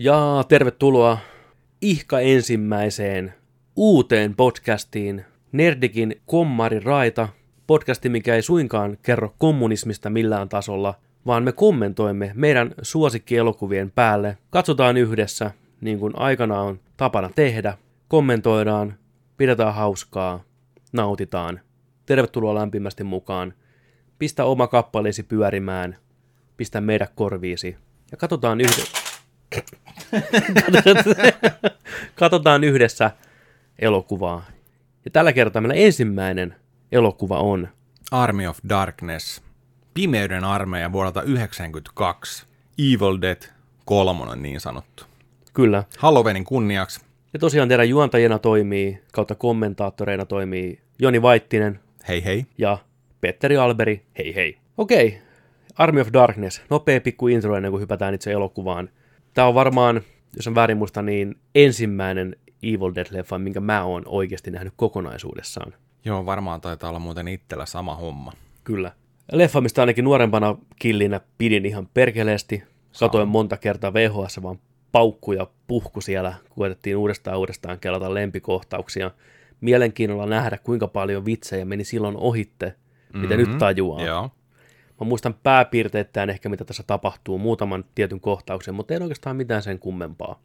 Ja tervetuloa ihka ensimmäiseen uuteen podcastiin Nerdikin Kommari Raita. Podcasti, mikä ei suinkaan kerro kommunismista millään tasolla, vaan me kommentoimme meidän suosikkielokuvien päälle. Katsotaan yhdessä, niin kuin aikana on tapana tehdä. Kommentoidaan, pidetään hauskaa, nautitaan. Tervetuloa lämpimästi mukaan. Pistä oma kappaleesi pyörimään, pistä meidät korviisi ja katsotaan yhdessä. katsotaan yhdessä elokuvaa. Ja tällä kertaa meillä ensimmäinen elokuva on Army of Darkness. Pimeyden armeija vuodelta 1992. Evil Dead kolmonen niin sanottu. Kyllä. Halloweenin kunniaksi. Ja tosiaan teidän juontajina toimii, kautta kommentaattoreina toimii Joni Vaittinen Hei hei. ja Petteri Alberi. Hei hei. Okei, Army of Darkness. Nopea pikku intro ennen kuin hypätään itse elokuvaan. Tämä on varmaan, jos on väärin muista, niin ensimmäinen Evil Dead-leffa, minkä mä oon oikeasti nähnyt kokonaisuudessaan. Joo, varmaan taitaa olla muuten itsellä sama homma. Kyllä. Leffa, mistä ainakin nuorempana killinä pidin ihan perkeleesti. Katoin monta kertaa VHS, vaan paukku ja puhku siellä, koetettiin uudestaan uudestaan kelata lempikohtauksia. Mielenkiinnolla nähdä, kuinka paljon vitsejä meni silloin ohitte, mitä Mhm. nyt tajuaa. Joo. Mä muistan pääpiirteittäin ehkä, mitä tässä tapahtuu, muutaman tietyn kohtauksen, mutta ei oikeastaan mitään sen kummempaa.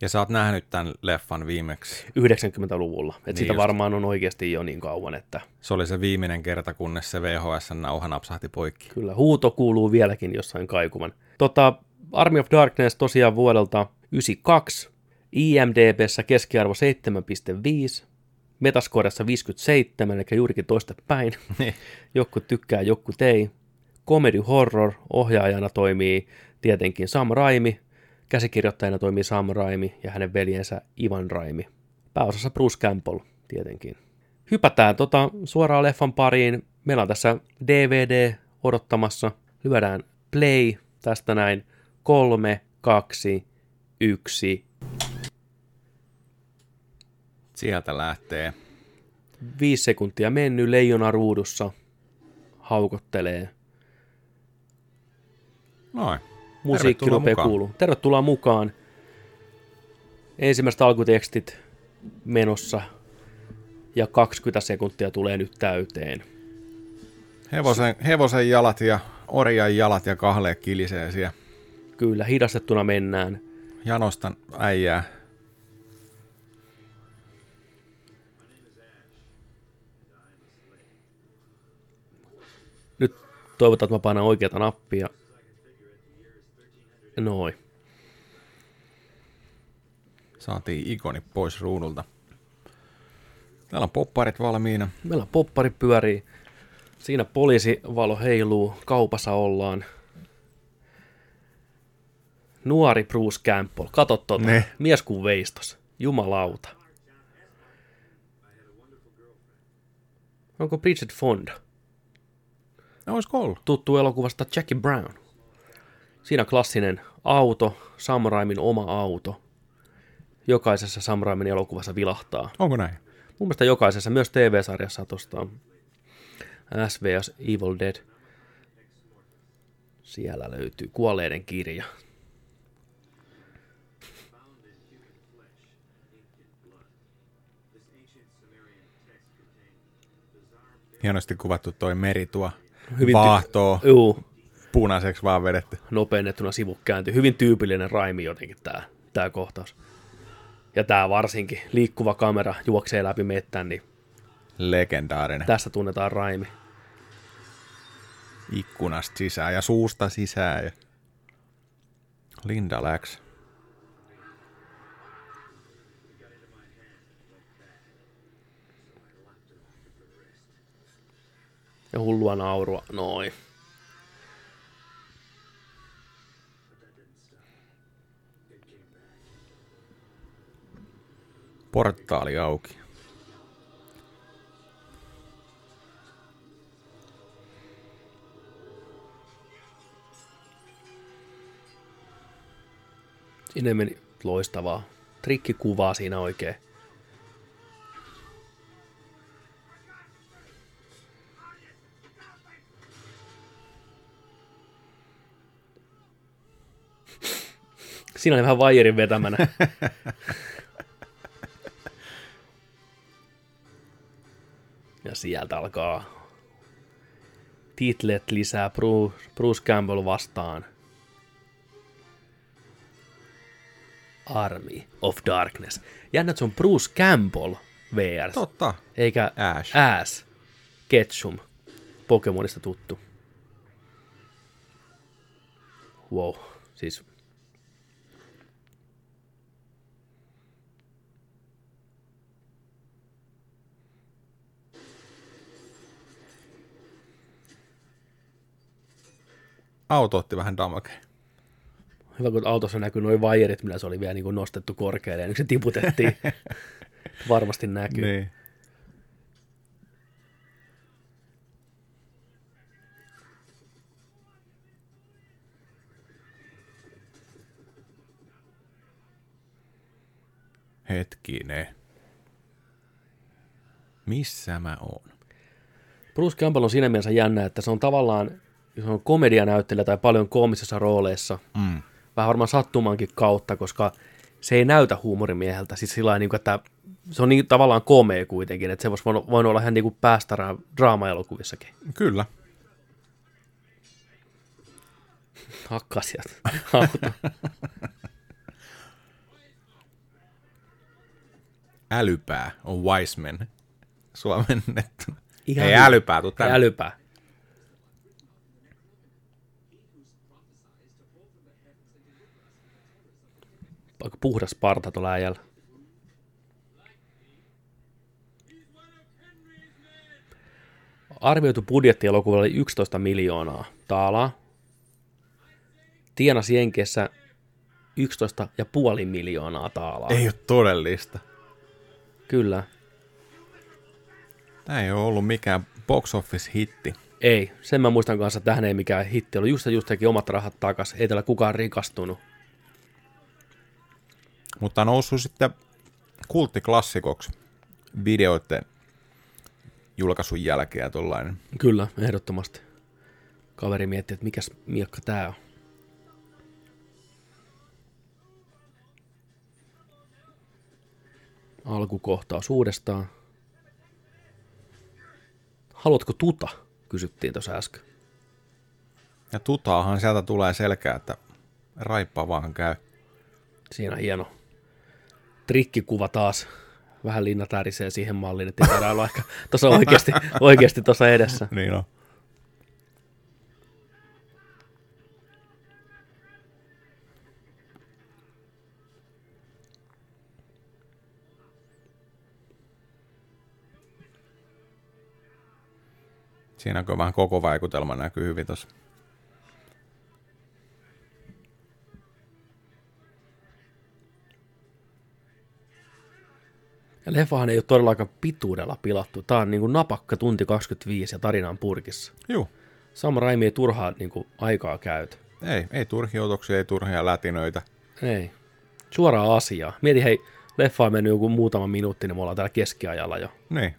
Ja sä oot nähnyt tämän leffan viimeksi. 90-luvulla. Et Niin siitä just. varmaan on oikeasti jo niin kauan, että Se oli se viimeinen kerta, kunnes se VHS-nauha napsahti poikki. Kyllä, huuto kuuluu vieläkin jossain kaikuman. Tota, Army of Darkness tosiaan vuodelta 92, IMDBssä keskiarvo 7,5, Metascoressa 57, eli juurikin toista päin. Niin. Joku tykkää, joku ei. Comedy Horror ohjaajana toimii tietenkin Sam Raimi, käsikirjoittajana toimii Sam Raimi ja hänen veljensä Ivan Raimi. Pääosassa Bruce Campbell tietenkin. Hypätään tota suoraan leffan pariin. Meillä on tässä DVD odottamassa. Lyödään play tästä näin. Kolme, kaksi, yksi. Sieltä lähtee. Viisi sekuntia mennyt, leijona ruudussa haukottelee. Noin. Musiikki rupeaa kuuluu. Tervetuloa mukaan. Ensimmäiset alkutekstit menossa ja 20 sekuntia tulee nyt täyteen. Hevosen, hevosen jalat ja orjan jalat ja kahleet kilisee siellä. Kyllä, hidastettuna mennään. Janostan äijää. Toivotaan, että mä painan oikeata nappia. Noin. Saatiin ikoni pois ruudulta. Täällä on popparit valmiina. Meillä poppari pyörii. Siinä poliisivalo heiluu. Kaupassa ollaan. Nuori Bruce Campbell. Kato tota. Ne. Mies kuin veistos. Jumalauta. Onko Bridget Fonda? No, olisiko ollut? Tuttu elokuvasta Jackie Brown. Siinä klassinen auto, Sam Raimin oma auto. Jokaisessa Sam Raimin elokuvassa vilahtaa. Onko näin? Mun mielestä jokaisessa, myös TV-sarjassa tuosta SVS Evil Dead. Siellä löytyy kuolleiden kirja. Hienosti kuvattu toi meri tuo Hyvin ty- vaahtoo Juu, punaiseksi vaan vedetty. nopeennettuna sivu kääntyy. Hyvin tyypillinen raimi jotenkin tää, tää kohtaus. Ja tää varsinkin, liikkuva kamera juoksee läpi mettän, niin Legendaarinen. tästä tunnetaan raimi. Ikkunasta sisään ja suusta sisään. Ja... Linda läks. Ja hullua naurua. Noin. Portaali auki. Sinne meni loistavaa. Trikkikuvaa siinä oikein. Siinä oli vähän vaijerin vetämänä. ja sieltä alkaa titlet lisää Bruce, Bruce Campbell vastaan. Army of Darkness. Jännä, että se on Bruce Campbell VR. Totta. Eikä Ash. Ash. Ketchum. Pokemonista tuttu. Wow. Siis Auto otti vähän damage. Hyvä, kun autossa näkyy noin vaijerit, millä se oli vielä niin kuin nostettu korkealle ja nyt se tiputettiin. Varmasti näkyy. Niin. Hetkinen. Missä mä oon? Bruce Campbell on siinä mielessä jännä, että se on tavallaan on komedianäyttelijä tai paljon koomisessa rooleissa. Mm. Vähän varmaan sattumankin kautta, koska se ei näytä huumorimieheltä. Siis sillä niin kuin, että se on niin tavallaan komea kuitenkin, että se voisi voinut olla ihan niin kuin päästä draama-elokuvissakin. Kyllä. Hakkasijat. Auto. Älypää on Wiseman suomennettuna. Ihan Ei älypää, tuu tänne. Älypää. Aika puhdas parta tuolla äijällä. Arvioitu budjetti elokuvalle oli 11 miljoonaa taalaa. Tienasi Jenkeissä 11,5 miljoonaa taalaa. Ei ole todellista. Kyllä. Tämä ei ole ollut mikään box office hitti. Ei, sen mä muistan kanssa, että tähän ei mikään hitti ollut. Just just teki omat rahat takas, ei täällä kukaan rikastunut. Mutta on noussut sitten kulttiklassikoksi videoiden julkaisun jälkeen ja tollainen. Kyllä, ehdottomasti. Kaveri mietti, että mikäs miekka tää on. Alkukohtaus uudestaan. Haluatko tuta? Kysyttiin tuossa äsken. Ja tutaahan sieltä tulee selkeä, että raippa vaan käy. Siinä hieno trikkikuva taas. Vähän linna tärisee siihen malliin, että ei olla ehkä tuossa oikeasti, oikeasti tuossa edessä. Niin on. Siinäkö vähän koko vaikutelma näkyy hyvin tuossa. Ja leffahan ei ole todellakaan pituudella pilattu. Tää on niin kuin napakka tunti 25 ja tarina on purkissa. Juu. Sam Raimi ei turhaa niin kuin, aikaa käytä. Ei, ei turhia otoksia, ei turhia lätinöitä. Ei. Suoraa asiaa. Mieti hei, leffa on mennyt joku muutama minuutti, niin me ollaan täällä keskiajalla jo. Niin.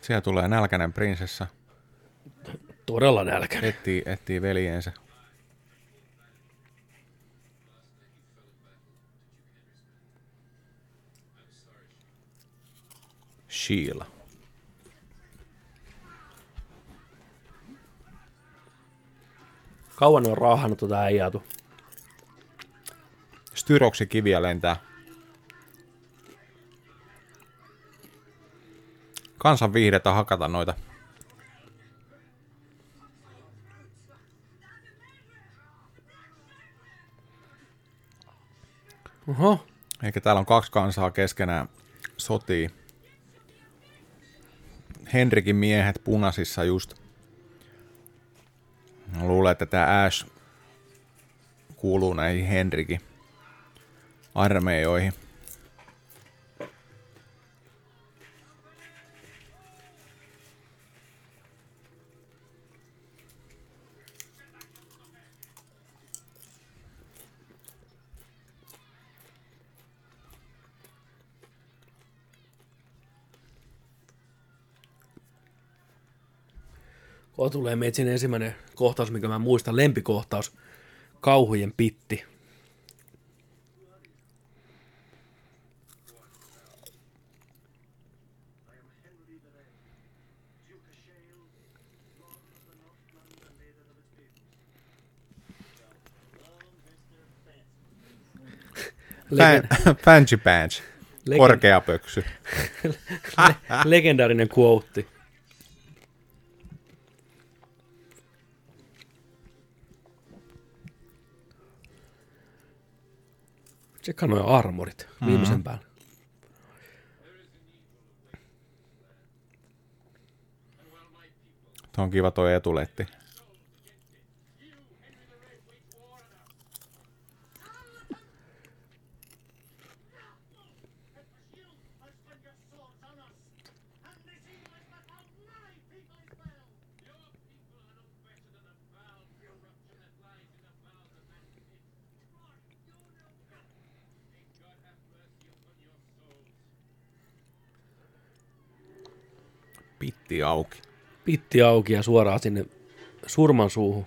Siellä tulee nälkäinen prinsessa, Todella nälkäinen. etsii, etsii veljensä. Sheila. Kauan on raahannut tuota äijää tu. Styroksi kiviä lentää. Kansan viihdettä hakata noita. Oho. Eikä täällä on kaksi kansaa keskenään sotii. Henrikin miehet punaisissa just. Mä luulen, että tämä Ash kuuluu näihin Henrikin armeijoihin. Kun tulee meitä sinne ensimmäinen kohtaus, mikä mä muistan, lempikohtaus, kauhujen pitti. Fancy pants. Legend- Korkea pöksy. legendaarinen quote. Tsekkaa noin armorit viimeisen mm-hmm. päällä. Tuo on kiva toi etuletti. Pitti auki. Pitti auki ja suoraan sinne surman suuhun.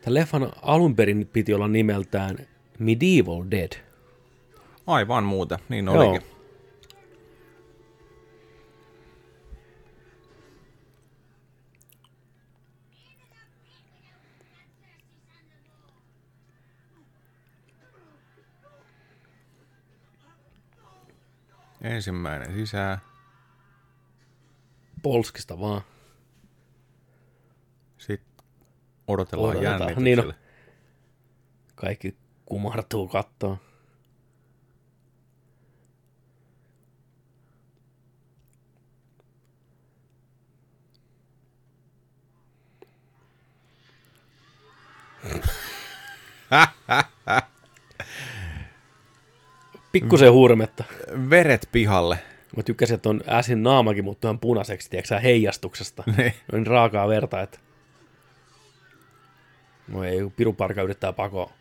Tämän leffan alun perin piti olla nimeltään Medieval Dead. Aivan muuta, niin Joo. olikin. Ensimmäinen sisään. Polskista vaan. Sitten odotellaan Odotetaan. jännityksellä. Niin on. Kaikki kumartuu kattoon. Pikkusen hurmetta. Veret pihalle. Mä tykkäsin, että on äsin naamakin muuttuu ihan punaiseksi, tiedätkö heijastuksesta. Niin. Noin raakaa verta, että... No ei, kun Piru Parka yrittää pakoa.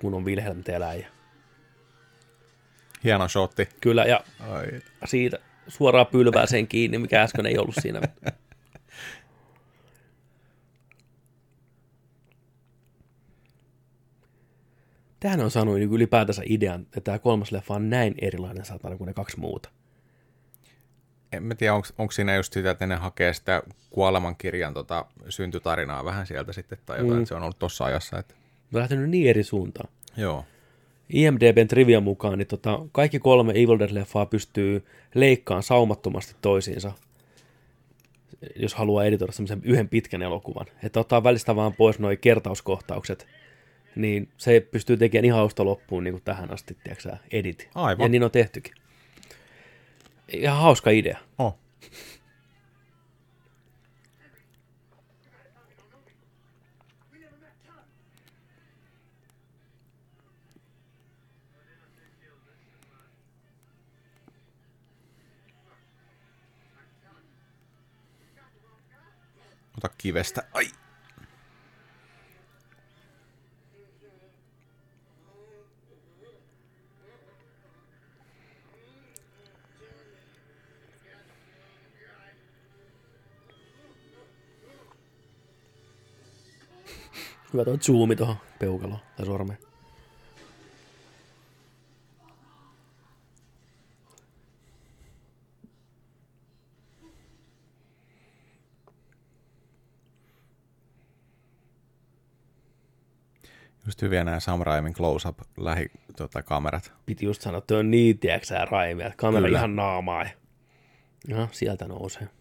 Kun on Wilhelm teläjä. Hieno shotti. Kyllä, ja Ai. siitä suoraan pylvääseen kiinni, mikä äsken ei ollut siinä. Tähän on saanut niin ylipäätänsä idean, että tämä kolmas leffa on näin erilainen saatana kuin ne kaksi muuta. En mä tiedä, onko siinä just sitä, että ne hakee sitä kuolemankirjan tota, syntytarinaa vähän sieltä sitten, tai jotain, mm. että se on ollut tossa ajassa. Että... On lähtenyt niin eri suuntaan. Joo. IMDBn trivia mukaan, niin tota, kaikki kolme Evil Dead-leffaa pystyy leikkaamaan saumattomasti toisiinsa, jos haluaa editoida semmoisen yhden pitkän elokuvan. Että ottaa välistä vaan pois nuo kertauskohtaukset, niin se pystyy tekemään ihan alusta loppuun niin kuin tähän asti, tiedätkö edit. Aivan. Ja niin on tehtykin. Ihan hauska idea. Oh. Ota kivestä. Ai. Hyvä tuo zoomi tuohon peukaloon tai sormeen. Just hyviä nämä Sam Raimin close-up lähikamerat. Piti just sanoa, että on niin, tiedätkö raimia, että kamera Kyllä. ihan naamaa. Ja... Aha, sieltä nousee.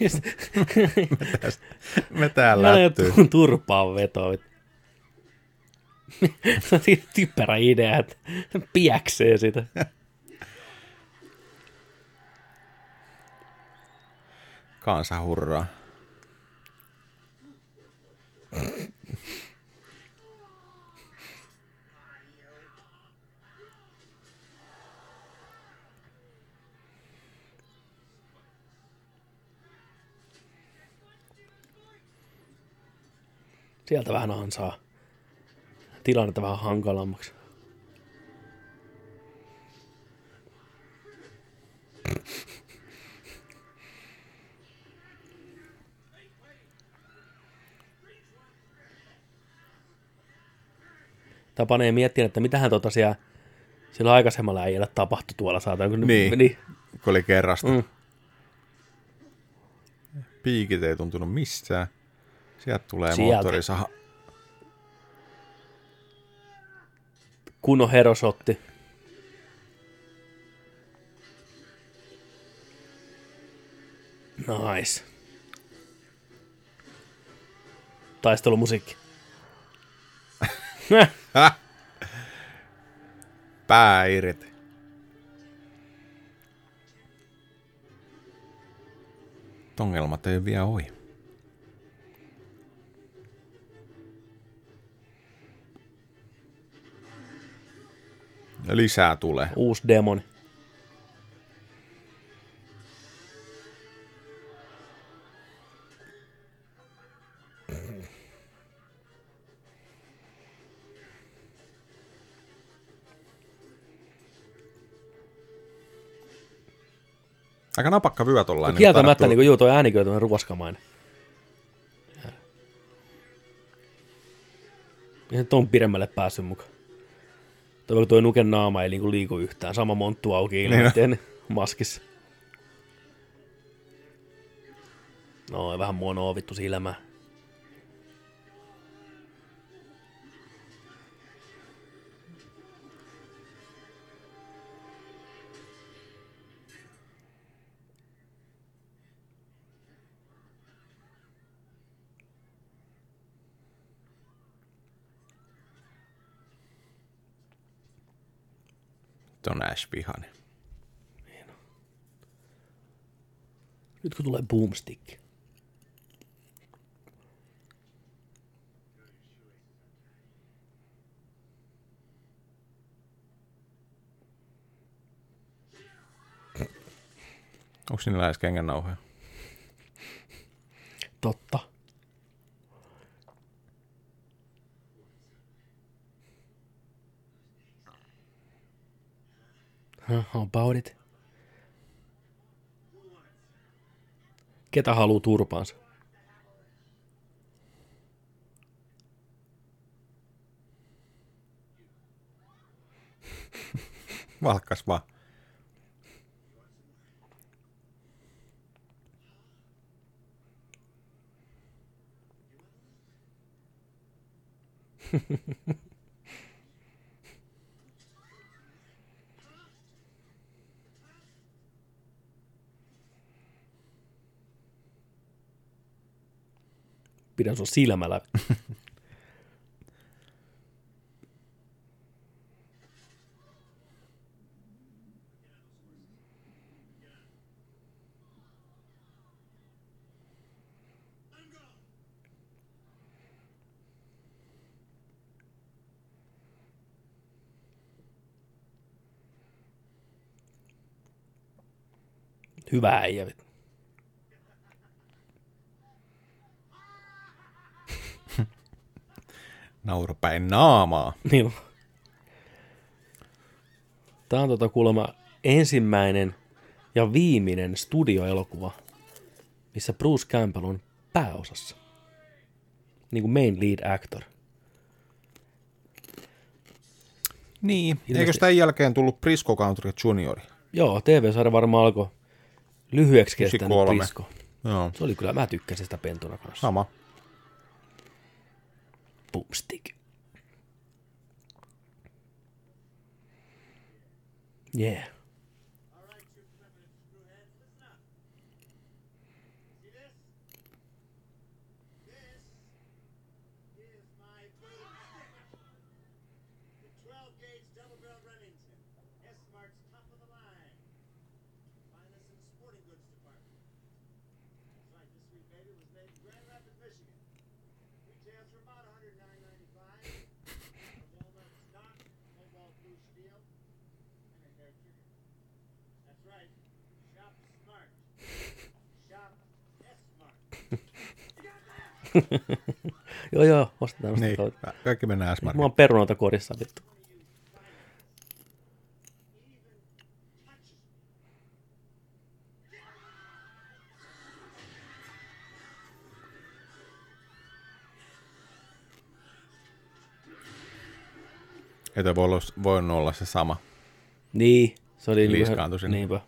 Me täällä lättyy. tu- turpaan vetoa. Typerä idea, että piäksee sitä. Kansa hurraa. Sieltä vähän ansaa tilannetta vähän hankalammaksi. Tämä panee miettimään, että mitähän tota siellä, siellä aikaisemmalla äijällä tapahtui tuolla saatana. kun Niin. Meni, kun oli kerrasta. mm, Piikit ei tuntunut missään. Sieltä tulee Sieltä. moottorisaha. kunnon herosotti. Nice. Taistelumusiikki. Pää irti. Ongelmat ei ole vielä ohi. Ja lisää tulee. Uusi demoni. Aika napakka vyö tollainen. Kieltämättä, niin kuin, juu, toi äänikö on ruoskamainen. Eihän ton pidemmälle päässyt mukaan. Toi, toi nuken naama ei niinku liiku yhtään. Sama monttu auki Niin ilmeisesti maskissa. No, vähän monoa vittu silmää. Ton Ash vihani. Nyt kun tulee boomstick. Onko niillä edes kengännauhoja? Totta. How about it? Ketä haluu turpaansa? Valkkas vaan. Pidän sun silmällä. Hyvä äijä. Vittu. Nauropäin naamaa. Niin. Tämä on tota kuulemma ensimmäinen ja viimeinen studioelokuva, missä Bruce Campbell on pääosassa. Niin kuin main lead actor. Niin. Eikö Ilmeisesti- tämän jälkeen tullut Prisco Country Juniori? Joo, TV-sarja varmaan alkoi lyhyeksi kestänyt 93. Prisco. Joo. Se oli kyllä, mä tykkäsin sitä pentuna kanssa. Sama. Boomstick. Yeah. joo, joo, ostetaan. Niin, kaikki mennään s Mulla on perunoita korissa vittu. Toi voi olla, voinut olla se sama. Niin, se oli niinku Liiskaantui sinne. Niinpä.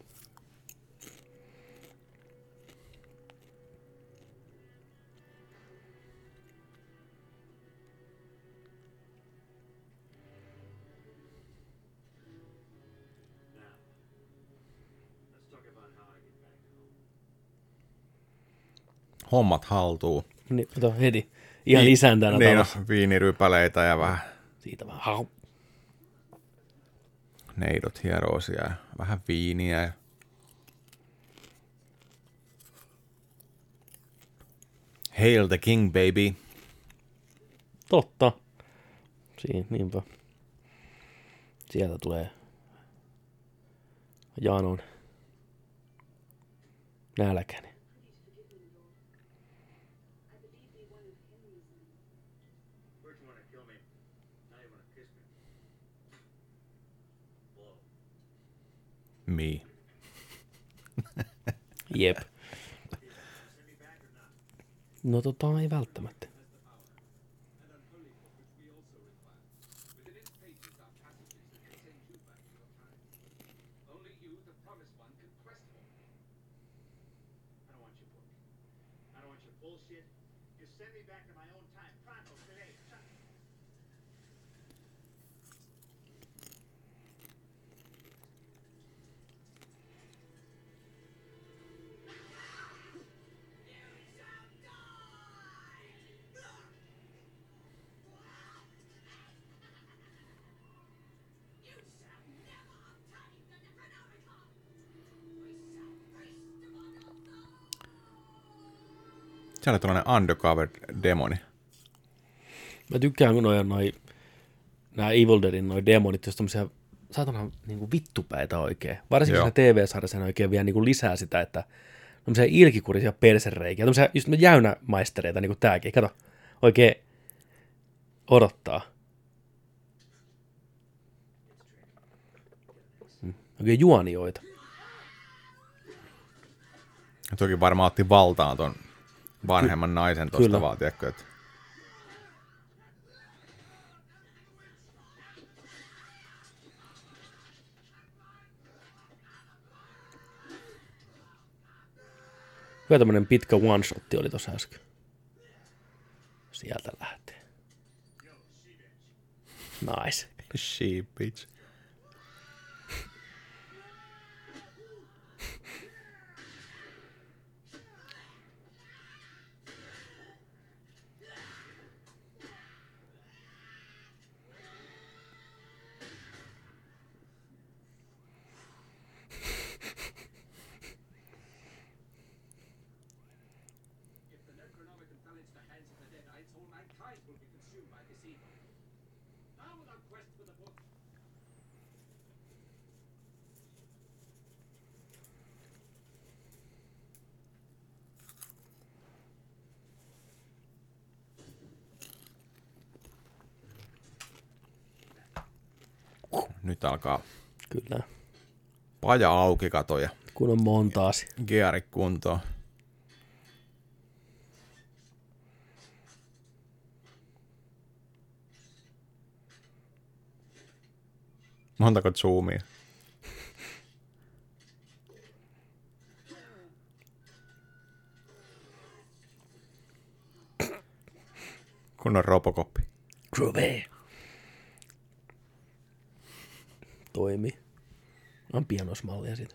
Hommat haltuu. Niin, kato heti. Ihan isäntänä niin, talossa. no, viinirypäleitä ja vähän Siitä vähän. Hau. neidot hieroosia ja vähän viiniä. Ja... Hail the king, baby. Totta. Siinä, niinpä. Sieltä tulee Janon nälkäni. Me. Jep. No tota, ei välttämättä. Se oli tällainen undercover demoni. Mä tykkään, kun noi, noi nämä Evil Deadin noi demonit, jos tommosia saatana niinku vittupäitä oikein. Varsinkin Joo. siinä TV-sarjassa oikein vielä niinku lisää sitä, että tämmöisiä ilkikurisia persereikiä, tämmöisiä just jäynämaistereita, niin kuin tääkin. Kato, oikein odottaa. Mm, Oikein juonioita. Ja Toki varmaan otti valtaan ton vanhemman naisen Kyllä. tosta vaan, tiedätkö, että Hyvä tämmönen pitkä one-shotti oli tossa äsken. Sieltä lähtee. Nice. she bitch. Nyt alkaa Kyllä. paja auki katoja. Kun on montaasi. Geari kuntoon. Montako zoomia? Kunnon robokoppi. Groove. Toimi. On pianosmallia siitä.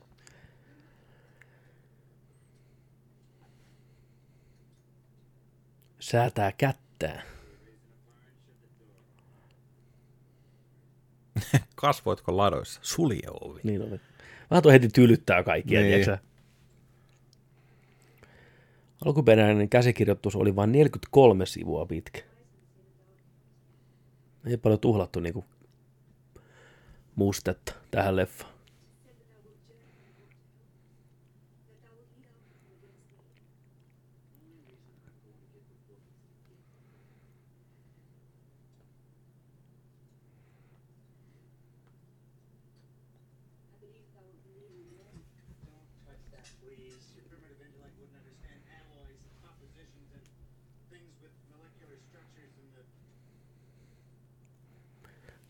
Säätää kättää. Kasvoitko ladoissa? Sulje ovi. Niin on. Vähän tuo heti tylyttää kaikkia, Niin. niin. Alkuperäinen käsikirjoitus oli vain 43 sivua pitkä. Ei paljon tuhlattu niinku mustetta tähän leffaan.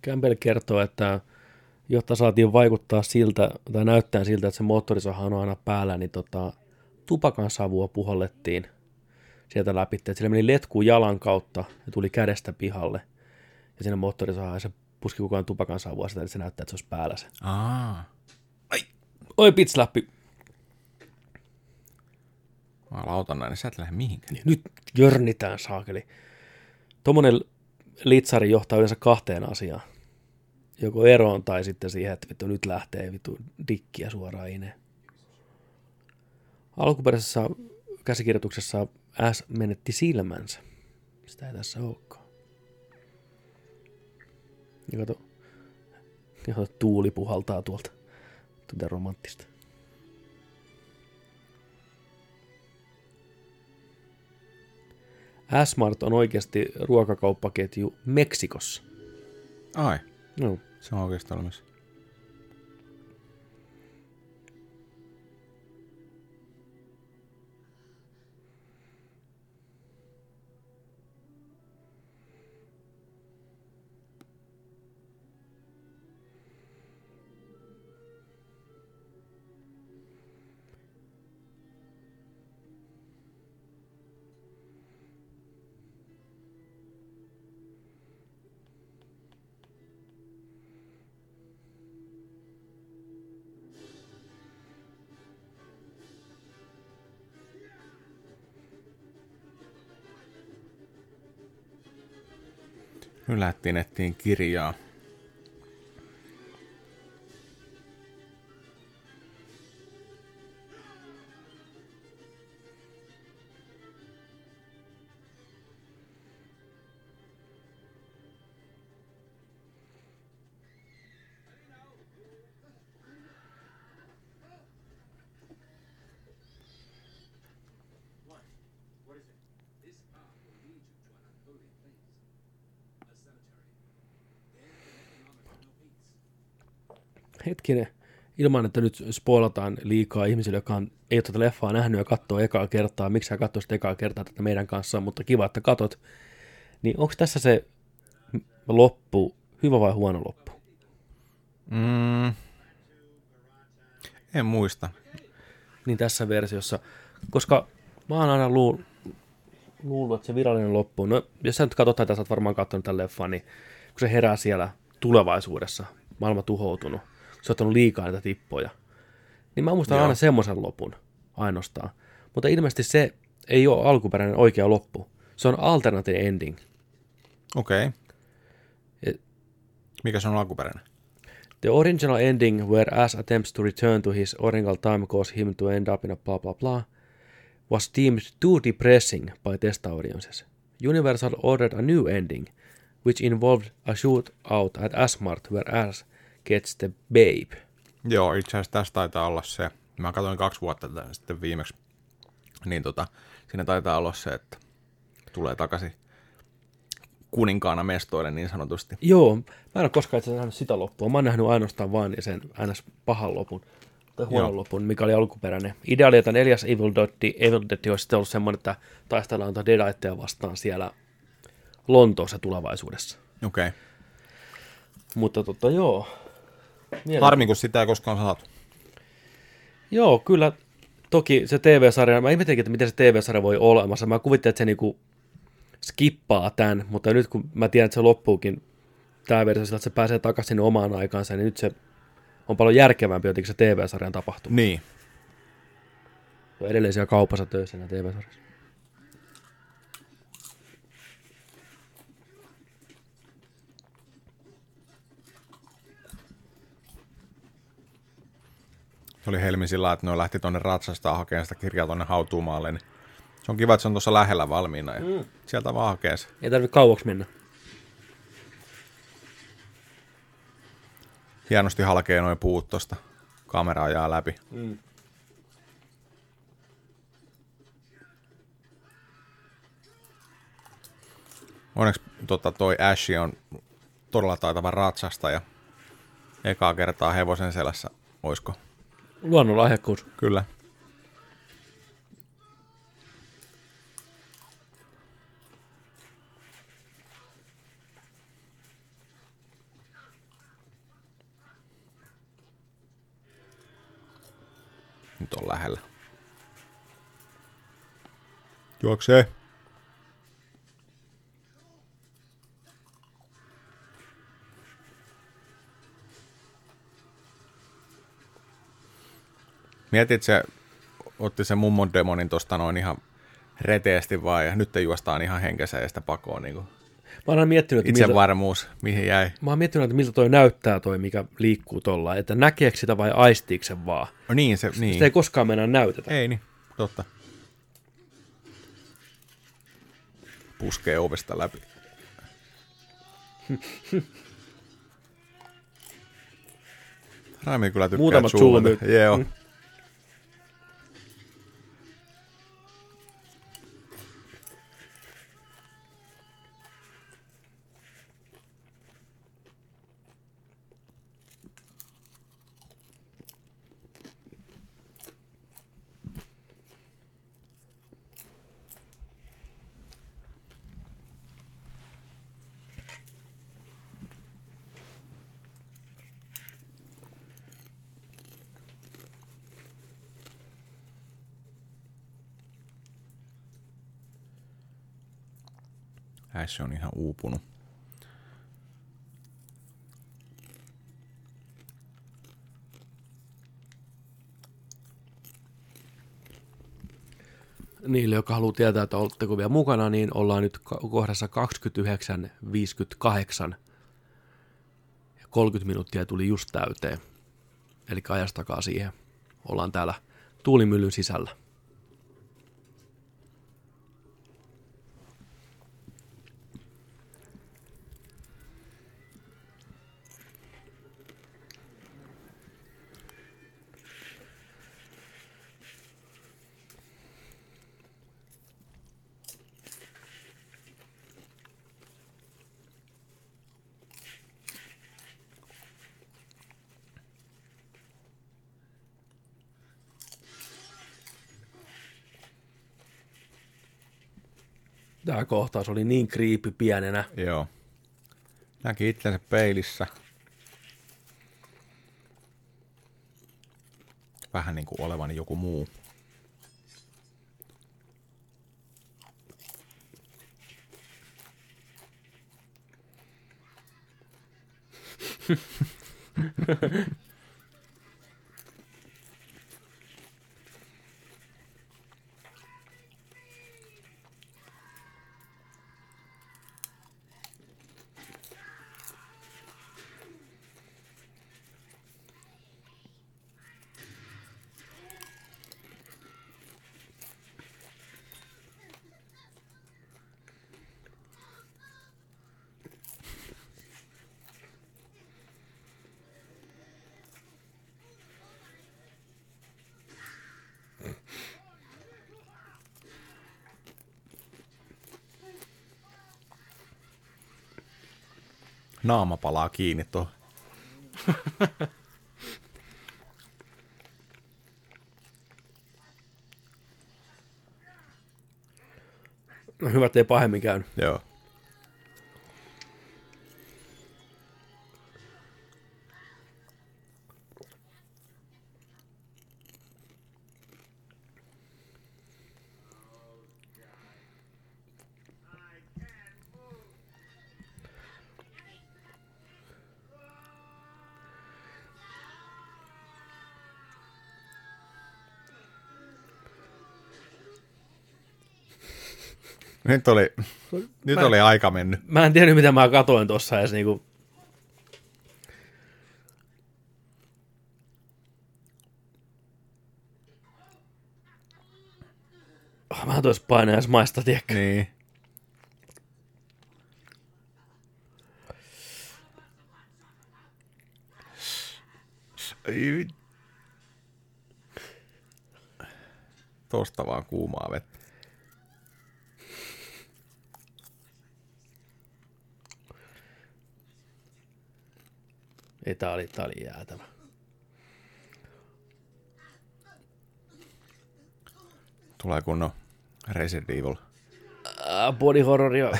Campbell kertoo, että jotta saatiin vaikuttaa siltä, tai näyttää siltä, että se moottorisaha on aina päällä, niin tota, tupakan savua puhallettiin sieltä läpi. Että sillä meni letku jalan kautta ja tuli kädestä pihalle. Ja sinne moottorisahaan se puski koko ajan tupakan savua sitä, että se näyttää, että se olisi päällä se. Aa. Oi, pitsläppi. Mä lautan näin, niin sä et lähde mihinkään. Nyt jörnitään saakeli. Tuommoinen litsari johtaa yleensä kahteen asiaan. Joko eroon tai sitten siihen, että vittu nyt lähtee vittu dikkiä suoraan ineen. Alkuperäisessä käsikirjoituksessa S menetti silmänsä. Sitä ei tässä olekaan. Ja kato, ja kato tuuli puhaltaa tuolta. Tuntuu romanttista. S-Mart on oikeasti ruokakauppaketju Meksikossa. Ai, No. sama käest olemas lähdettiin ettiin kirjaa. Ilman että nyt spoilataan liikaa ihmisille, jotka on, ei ole tätä leffaa nähnyt ja katsoo ekaa kertaa, miksi sä katsoisit ekaa kertaa tätä meidän kanssa, mutta kiva, että katot. Niin onko tässä se loppu hyvä vai huono loppu? Mm. En muista. Niin tässä versiossa, koska mä oon aina luul, luullut, että se virallinen loppu, no jos sä nyt katsot tätä, sä oot varmaan katsonut tämän leffan, niin kun se herää siellä tulevaisuudessa, maailma tuhoutunut, se on ottanut liikaa näitä tippoja, niin mä muistan Joo. aina semmoisen lopun ainoastaan. Mutta ilmeisesti se ei ole alkuperäinen oikea loppu. Se on alternative ending. Okei. Okay. Et- Mikä se on alkuperäinen? The original ending, where Ash attempts to return to his original time cause him to end up in a blah blah blah, was deemed too depressing by test audiences. Universal ordered a new ending, which involved a shootout at Asmart where Ash gets the babe. Joo, itse asiassa tässä taitaa olla se. Mä katsoin kaksi vuotta tätä sitten viimeksi. Niin tota, siinä taitaa olla se, että tulee takaisin kuninkaana mestoille niin sanotusti. Joo, mä en ole koskaan itse nähnyt sitä loppua. Mä oon nähnyt ainoastaan vaan sen ns. pahan lopun tai huonon Joo. lopun, mikä oli alkuperäinen. Idea oli, että neljäs Evil Dead, Evil Dead olisi sitten ollut semmoinen, että taistellaan tuota Deaditeja vastaan siellä Lontoossa tulevaisuudessa. Okei. Okay. Mutta tota, joo. Mielen... Harmi, kun sitä ei koskaan saatu. Joo, kyllä. Toki se TV-sarja, mä ihmettelinkin, että miten se TV-sarja voi olla olemassa. Mä kuvittelin, että se niinku skippaa tämän, mutta nyt kun mä tiedän, että se loppuukin tämä versio sillä, että se pääsee takaisin omaan aikaansa, niin nyt se on paljon järkevämpi jotenkin se TV-sarjan tapahtuma. Niin. Se on edelleen siellä kaupassa töissä siinä TV-sarjassa. Se oli Helmi sillä, että ne lähti tonne ratsastaa hakemaan sitä kirjaa tonne hautuumaalle. Niin se on kiva, että se on tuossa lähellä valmiina ja mm. sieltä vaan hakee se. Ei tarvitse kauaksi mennä. Hienosti halkee noin puut tosta. Kamera ajaa läpi. Mm. Onneksi tota, toi Ash on todella taitava ratsasta ja ekaa kertaa hevosen selässä, oisko? Luonnonlahjakkuus. Kyllä. Nyt on lähellä. Juoksee. Mietit se, otti se mummon demonin tosta noin ihan reteesti vaan ja nyt te juostaan ihan henkensä ja sitä pakoon niin kuin Mä oon miettinyt, että miltä, itsevarmuus, mihin jäi. mä oon miettinyt, että miltä toi näyttää toi, mikä liikkuu tuolla, että näkeekö sitä vai aistiiko se vaan. No niin, se, niin. Sitä ei koskaan mennä näytetä. Ei niin, totta. Puskee ovesta läpi. Raimi kyllä tykkää Muutamat zoomata. zoomit. Joo. Mm. Ash on ihan uupunut. Niille, jotka haluaa tietää, että oletteko vielä mukana, niin ollaan nyt kohdassa 29.58. Ja 30 minuuttia tuli just täyteen. Eli ajastakaa siihen. Ollaan täällä tuulimyllyn sisällä. Tämä kohtaus oli niin kriipi pienenä. Joo. Näki itsensä peilissä. Vähän niin kuin olevan joku muu. Naama palaa kiinni tuohon. No hyvä, ettei pahemmin käynyt. Joo. Nyt oli, nyt oli aika mennyt. Mä en tiennyt, mitä mä katoin tuossa edes niinku... Ah, Mä tois painajaismaista, tiedätkö? Niin. Tosta vaan kuumaa vettä. Ei, tää oli, tää oli jäätävä. Tulee kunnon Resident Evil. Ah, body horroria.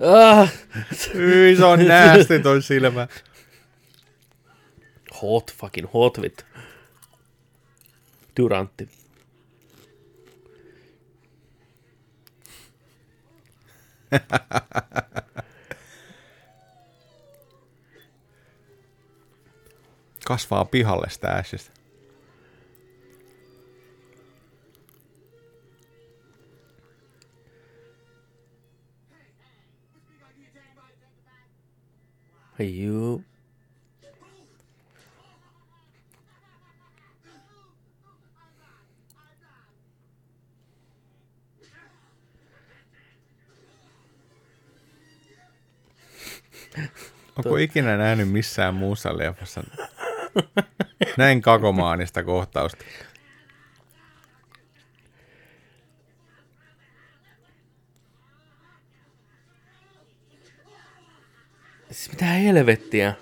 ah, Hyi, se on näästi toi silmä. hot fucking hot vittu. Durantti. Kasvaa pihalle sitä ässistä. Juu. Onko ikinä nähnyt missään muussa leffassa näin kakomaanista kohtausta? Siis mitä helvettiä?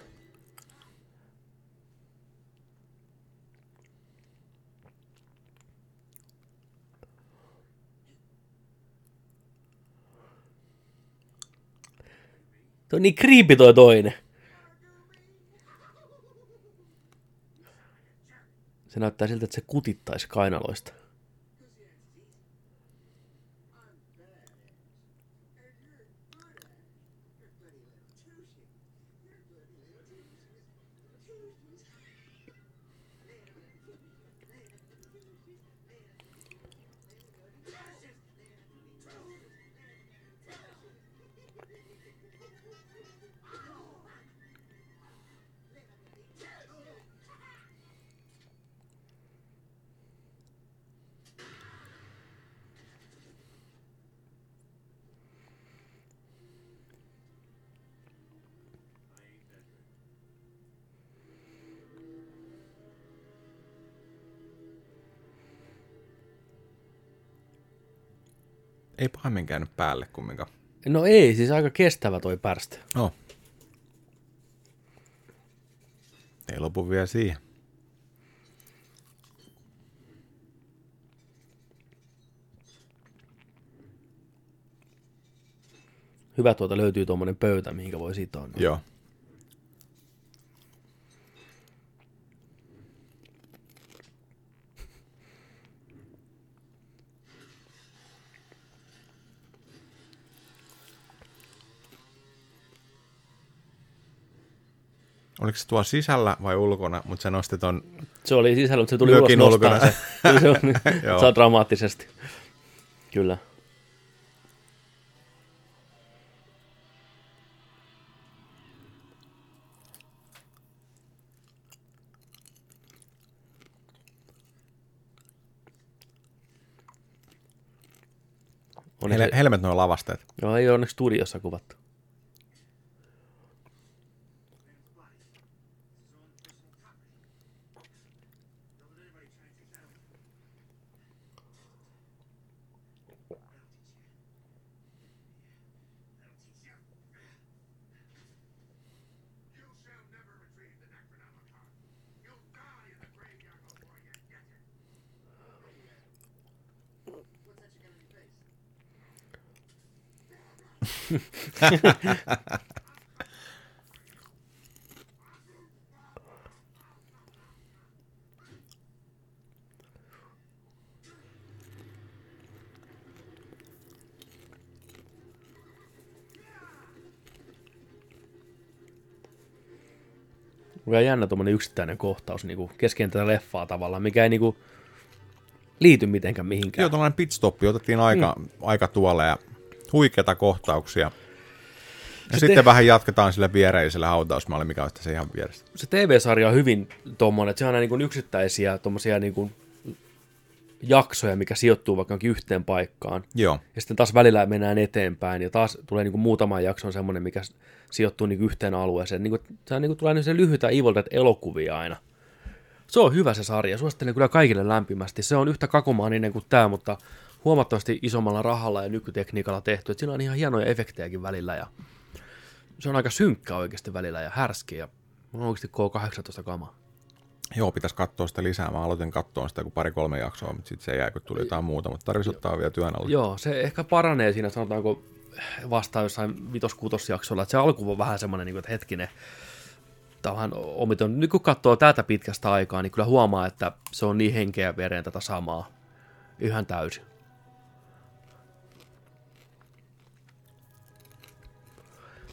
Tuo on niin creepy toi toinen. Se näyttää siltä, että se kutittaisi kainaloista. Ei pahemmin käynyt päälle kumminkaan. No ei, siis aika kestävä toi pärstä. No. Ei lopu vielä siihen. Hyvä tuolta löytyy tuommoinen pöytä, mihinkä voi sitoa. Joo. Oliko se tuolla sisällä vai ulkona, mutta se nosti ton... Se oli sisällä, mutta se tuli ulos ulkona se. se on, saa dramaattisesti. Kyllä. Hel- helmet noin lavasteet. joo, ei ole onneksi studiossa kuvattu. On jännä tuommoinen yksittäinen kohtaus niin kuin kesken tätä leffaa tavallaan, mikä ei niin kuin, liity mitenkään mihinkään. Joo, tuollainen pitstoppi. Otettiin aika, mm. aika tuolle ja huikeita kohtauksia. Ja Se sitten te- vähän jatketaan sille viereiselle hautausmaalle, mikä on se ihan vieressä. se TV-sarja on hyvin tuommoinen, että se on aina niin kuin yksittäisiä tommosia niin kuin jaksoja, mikä sijoittuu vaikka yhteen paikkaan. Joo. Ja sitten taas välillä mennään eteenpäin ja taas tulee niin kuin muutama jakso semmoinen, mikä sijoittuu niin kuin yhteen alueeseen. Niin kuin, se on niin kuin, tulee niin se lyhyitä Evil elokuvia aina. Se on hyvä se sarja, suosittelen kyllä kaikille lämpimästi. Se on yhtä kakomaaninen kuin tämä, mutta huomattavasti isommalla rahalla ja nykytekniikalla tehty. Et siinä on ihan hienoja efektejäkin välillä ja se on aika synkkä oikeasti välillä ja härski ja on oikeasti K18 kama. Joo, pitäisi katsoa sitä lisää. Mä aloitin katsoa sitä kuin pari-kolme jaksoa, mutta sitten se jäi, kun tuli jotain muuta. Mutta tarvitsisi ottaa vielä työn alle. Joo, se ehkä paranee siinä, sanotaanko vastaan jossain vitos jaksolla että se alku on vähän semmoinen, niin kuin, että hetkinen, Tämä on vähän omiton. Nyt kun katsoo tätä pitkästä aikaa, niin kyllä huomaa, että se on niin henkeä vereen tätä samaa. Ihan täysin.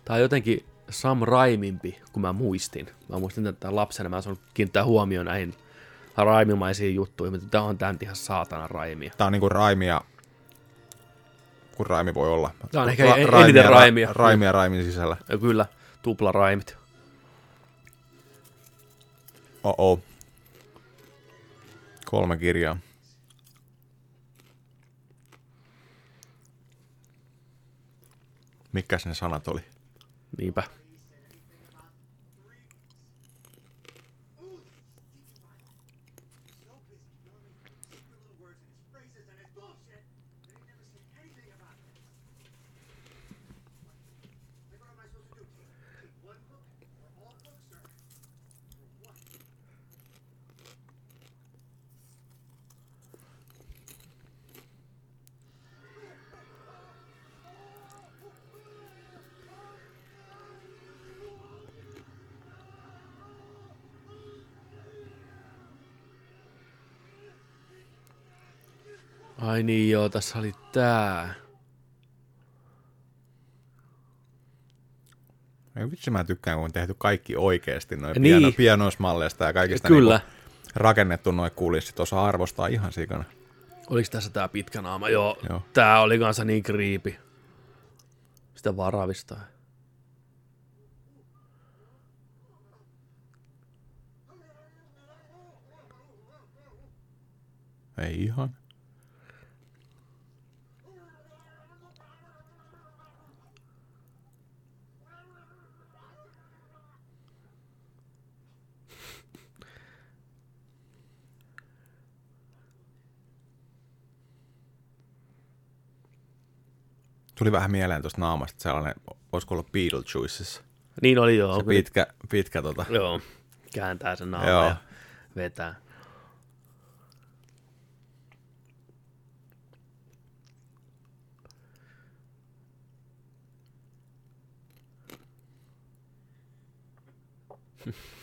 Tämä on jotenkin Sam Raimimpi, kun mä muistin. Mä muistin, että lapsena mä saanut kiinnittää huomioon näihin raimimaisiin juttuihin, mutta tämä on tämän ihan saatana raimia. Tää on niinku raimia, kun raimi voi olla. Tää on ehkä eniten raimia. Ra- raimia raimin sisällä. Ja kyllä, tupla raimit. Oh Kolme kirjaa. Mikäs ne sanat oli? Niinpä. Ai niin joo, tässä oli tää. Ei vitsi, mä tykkään, kun on tehty kaikki oikeasti, noin Niin. piano, pianoismalleista ja kaikista Kyllä. Niinku rakennettu noin kulissit, osaa arvostaa ihan sikana. Oliko tässä tää pitkä naama? Joo, Joo. tää oli kanssa niin kriipi. Sitä varavista. Ei ihan. Tuli vähän mieleen tuosta naamasta sellainen, olisiko ollut Beetlejuices. Niin oli joo. Se pitkä, pitkä tota. Joo, kääntää sen naaman Joo. ja vetää.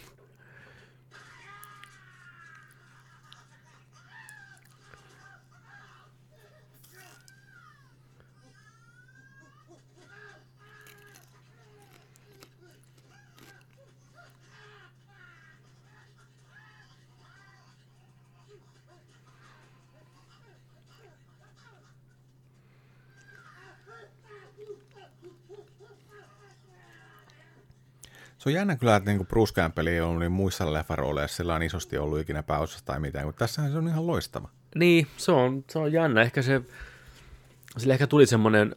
Se on jännä kyllä, että niinku Bruce Campbell ei ollut niin muissa leffarooleissa sillä on isosti ollut ikinä pääosassa tai mitään, mutta tässähän se on ihan loistava. Niin, se on, se on jännä. Ehkä se, sille ehkä tuli semmoinen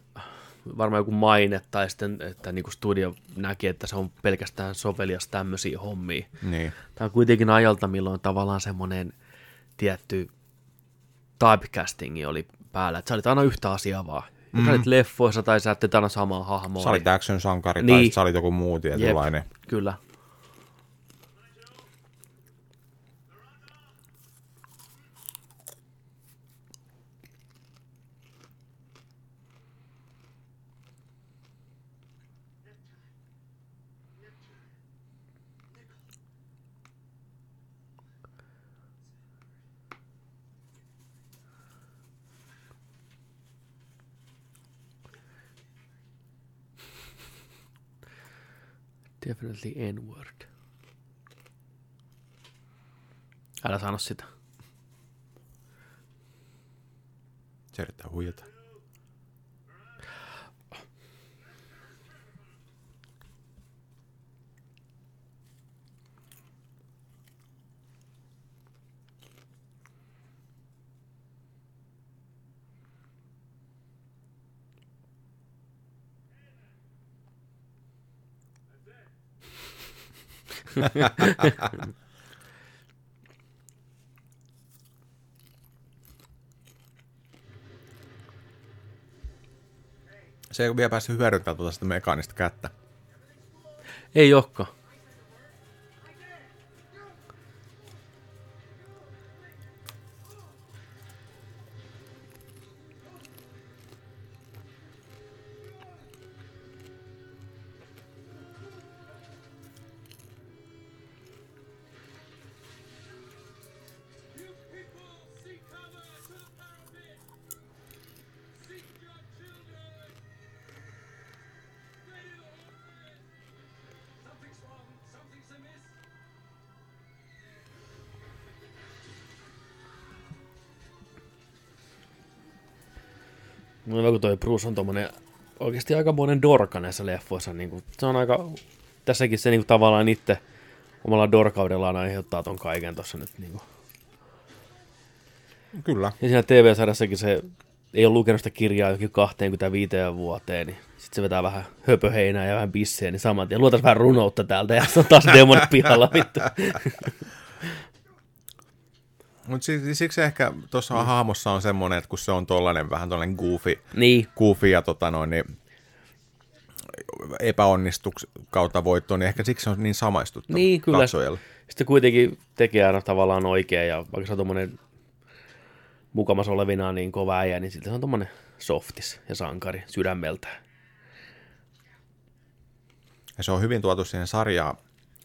varmaan joku maine, tai sitten, että niin studio näki, että se on pelkästään sovelias tämmöisiä hommia. Niin. Tämä on kuitenkin ajalta, milloin tavallaan semmoinen tietty typecastingi oli päällä. Että sä olit aina yhtä asiaa vaan. Mm. Sä olit leffoissa tai sä teet aina samaa hahmoa. Sä olit action sankari Niin. tai sä olit joku muu tietynlainen. Jep, kyllä. Definitely N-word. Älä sano sitä. Se yrittää huijata. Se ei ole vielä päässyt hyödyntämään tuota sitä mekaanista kättä. Ei jokka. Toi Bruce on tommonen oikeasti aika monen dorka näissä leffoissa. Niin kuin, se on aika, tässäkin se niin kuin, tavallaan itse omalla dorkaudellaan aiheuttaa ton kaiken tossa nyt. Niin kuin. Kyllä. Ja siinä TV-sarjassakin se ei ole lukenut sitä kirjaa jokin 25 vuoteen, niin sitten se vetää vähän höpöheinää ja vähän bissejä, niin saman tien luotais vähän runoutta täältä ja se on taas demonit pihalla vittu. Mutta siksi ehkä tuossa mm. hahmossa on semmoinen, että kun se on tollainen vähän tollainen goofy, niin, goofy ja tota noin, niin epäonnistuks kautta voitto, niin ehkä siksi se on niin samaistuttava Niin, kyllä. katsojalle. sitten kuitenkin tekee aina tavallaan oikein ja vaikka se on tommonen mukamas olevinaan niin kova äijä, niin silti se on tommonen softis ja sankari sydämeltään. Ja se on hyvin tuotu siihen sarjaan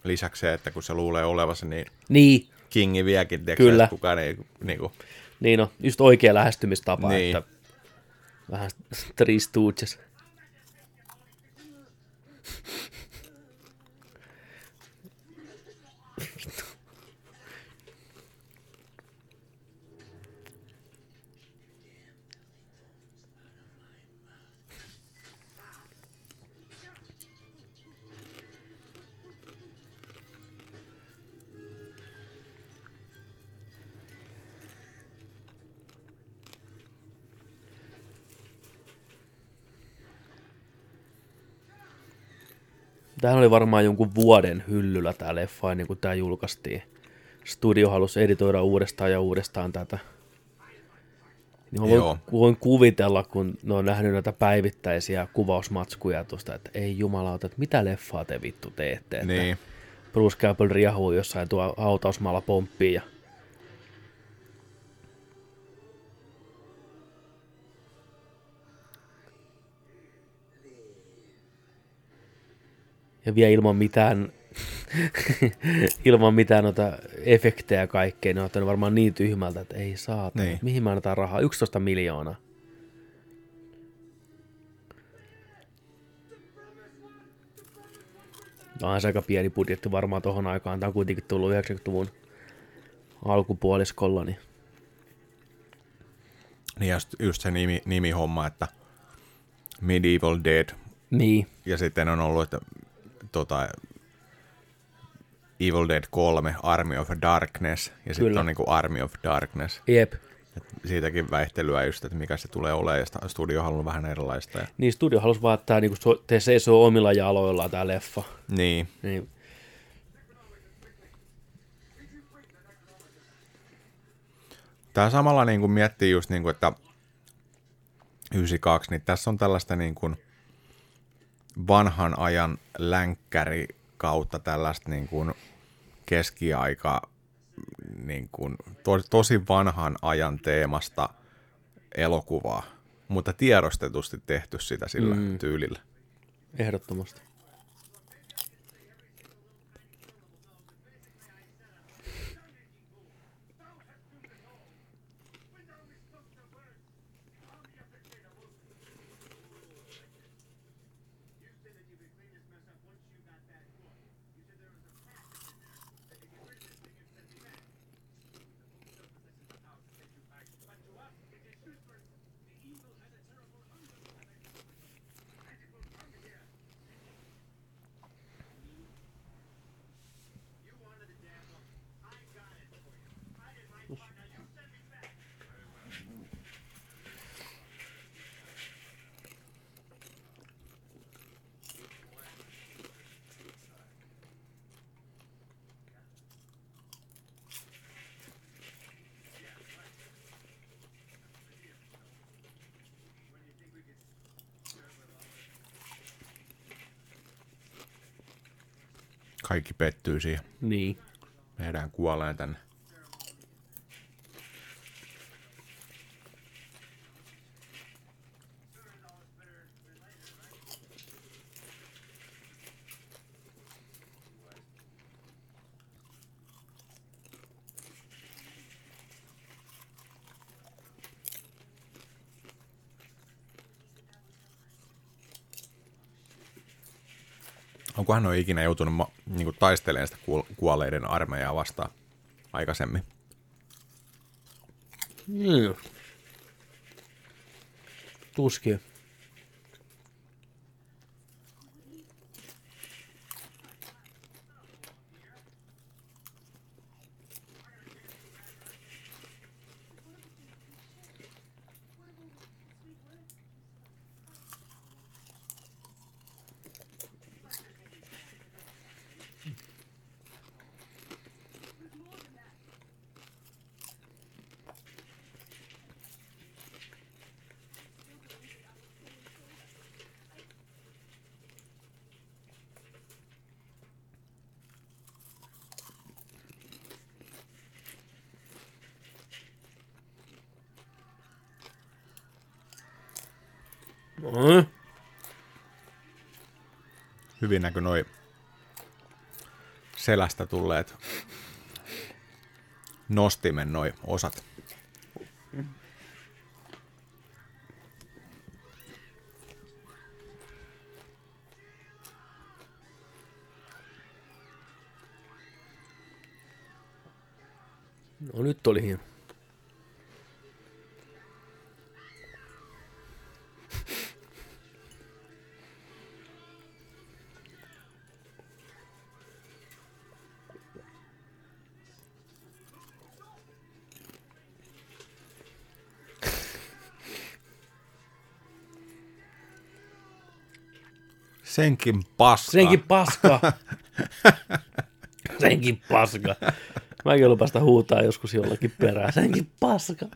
lisäksi se, että kun se luulee olevansa niin Niin, kingi viekin, tiedätkö, Kyllä. että kukaan ei niin kuin, niin on, just oikea lähestymistapa, Niin. että vähän Three Stooges. Tämähän oli varmaan jonkun vuoden hyllyllä tämä leffa ennen kuin tämä julkaistiin. Studio halusi editoida uudestaan ja uudestaan tätä. Niin mä voin, Joo. voin kuvitella, kun ne on nähnyt näitä päivittäisiä kuvausmatskuja tuosta, että ei jumalauta, että mitä leffaa te vittu teette. Että niin. Bruce Campbell riahuu jossain tuo hautausmaalla pomppii ja ja vielä ilman mitään ilman mitään noita efektejä ja kaikkea, ne on ottanut varmaan niin tyhmältä, että ei saa. Niin. Mihin me annetaan rahaa? 11 miljoonaa. No, on se aika pieni budjetti varmaan tohon aikaan. Tämä on kuitenkin tullut 90-luvun alkupuoliskolla, niin Niin just, just se nimi, nimihomma, että Medieval Dead, niin, ja sitten on ollut, että tota, Evil Dead 3, Army of Darkness, ja sitten on niinku Army of Darkness. jep. Et siitäkin väihtelyä just, että mikä se tulee olemaan, ja studio halunnut vähän erilaista. Ja, Niin studio halusi vaan, että tämä niinku, te seisoo omilla jaloillaan tämä leffa. niin, Niin, Tämä samalla niin kuin miettii just niin kuin, että 92, niin tässä on tällaista niin kuin vanhan ajan länkkäri kautta tällaista niin kuin keskiaika niin kuin to, tosi vanhan ajan teemasta elokuvaa, mutta tiedostetusti tehty sitä sillä mm. tyylillä. ehdottomasti. Kaikki pettyy siihen. Niin. Meidän kuolee tänne. Onkohan ole ikinä joutunut ma- niinku taistelemaan sitä kuol- kuolleiden armeijaa vastaan aikaisemmin? Mm. Tuskin. Hyvin näkö noi selästä tulleet nostimen noi osat. Senkin paska. Senkin paska. Senkin paska. Mäkin päästä huutaa joskus jollakin perään. Senkin paska.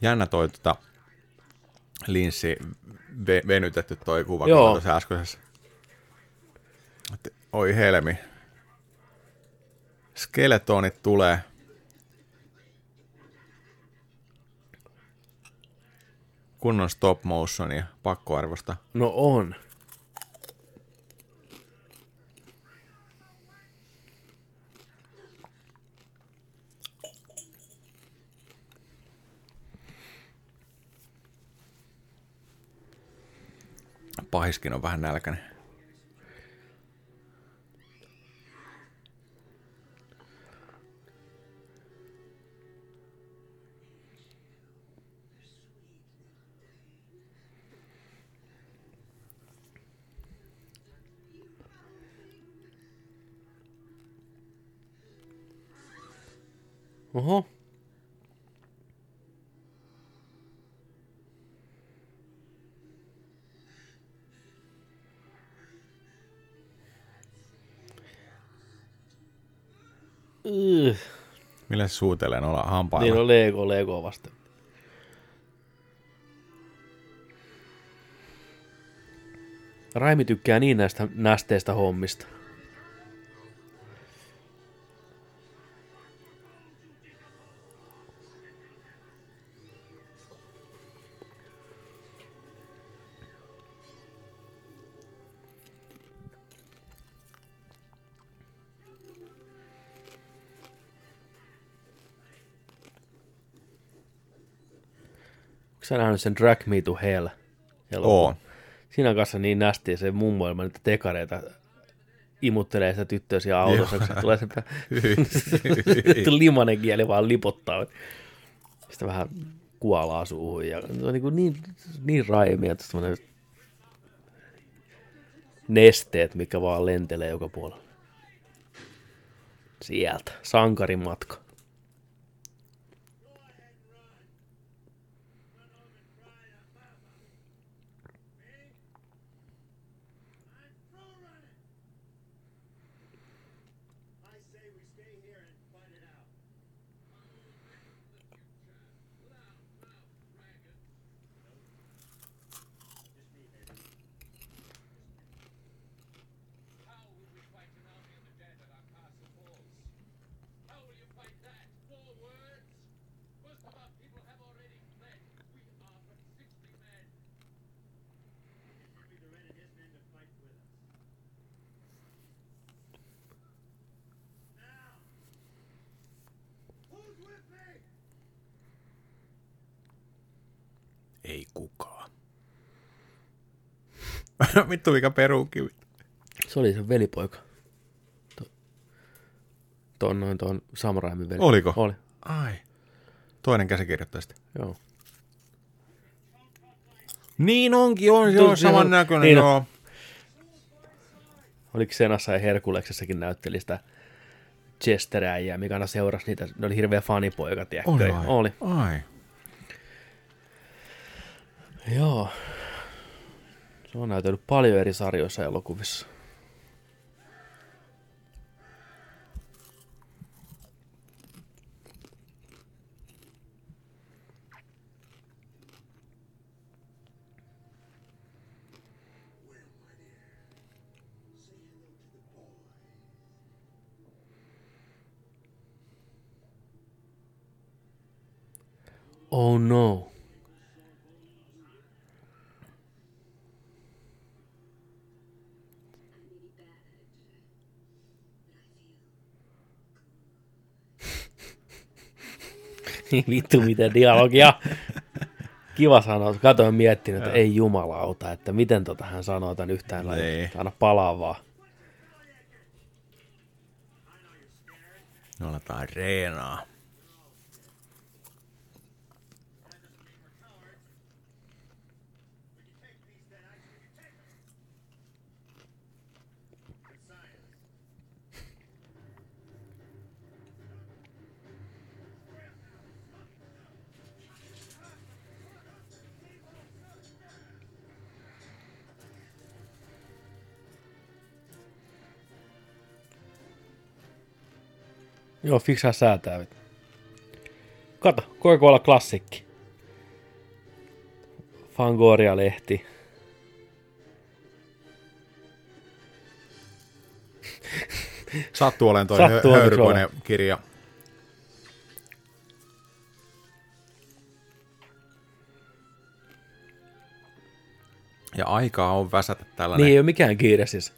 Jännä toi tota, linssi ve- venytetty toi kuva. Joo. tuossa äskeisessä. Oi helmi. Skeletonit tulee. Kunnon stop motionia, pakkoarvosta. No on. Pahiskin on vähän nälkäinen. Millä se suutelee noilla hampailla? Niin on Lego, Lego vasta. Raimi tykkää niin näistä nästeistä hommista. Sä nähnyt sen Drag Me to Hell? elokuvan? Oo. Siinä on kanssa niin nästi se mummo ilman niitä tekareita imuttelee sitä tyttöä siellä autossa, kun se tulee se limanen kieli vaan lipottaa. Sitten vähän kuolaa suuhun ja se on niin, niin, niin raimia, että semmoinen nesteet, mikä vaan lentelee joka puolella. Sieltä, sankarin Vittu mikä perukivi. Se oli se velipoika. To- Tuon noin tuon Samuraimin veli. Oliko? Oli, Ai. Toinen käsikirjoittaja sitten. joo. Niin onkin, on se on on- saman näköinen, niin on. joo. Oliko Senassa ja Herkuleksessakin näytteli sitä Chesteräjää, mikä aina seurasi niitä. Ne oli hirveä fanipoika, tiedätkö? Oli Ja- vai? oli. Ai. Joo. Se on näytellyt paljon eri sarjoissa ja elokuvissa. Oh no. Niin vittu mitä dialogia. Kiva sanoa. Katoin miettinyt, että ei jumalauta, että miten tota hän sanoo tämän yhtään lailla. Niin. Aina palaavaa. Ne aletaan reenaa. Joo, fiksaa säätää. Kato, Coca-Cola klassikki. Fangoria-lehti. Sattuu olemaan toi Sattuu höyrykoinen kirja. Ja aikaa on väsätä tällainen. Niin ei ole mikään kiire siis.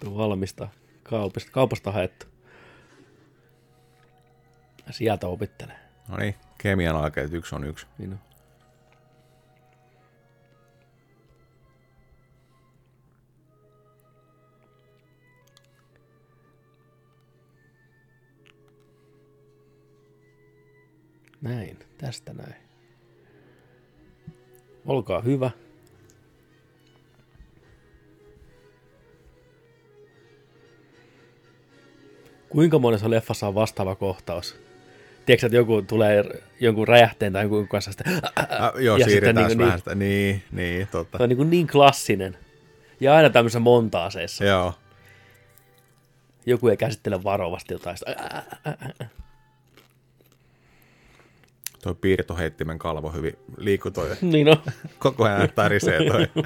Tuo valmista kaupasta, kaupasta haettu. Sieltä opittelee. No niin, kemian aikeet yksi on yksi. Niin on. Näin, tästä näin. Olkaa hyvä. Kuinka monessa leffassa on vastaava kohtaus? Tiedätkö, että joku tulee jonkun räjähteen tai jonkun kanssa sitä, Äh, joo, Ja siirretään sitten niin, niinku vähän sitä. Niin, niin, totta. Se on niin, niin klassinen. Ja aina tämmöisessä montaaseissa. Joo. Joku ei käsittele varovasti jotain. Sitä, ää, ää. Toi piirtoheittimen kalvo hyvin liikkuu toi. Niin on. Koko ajan tärisee toi.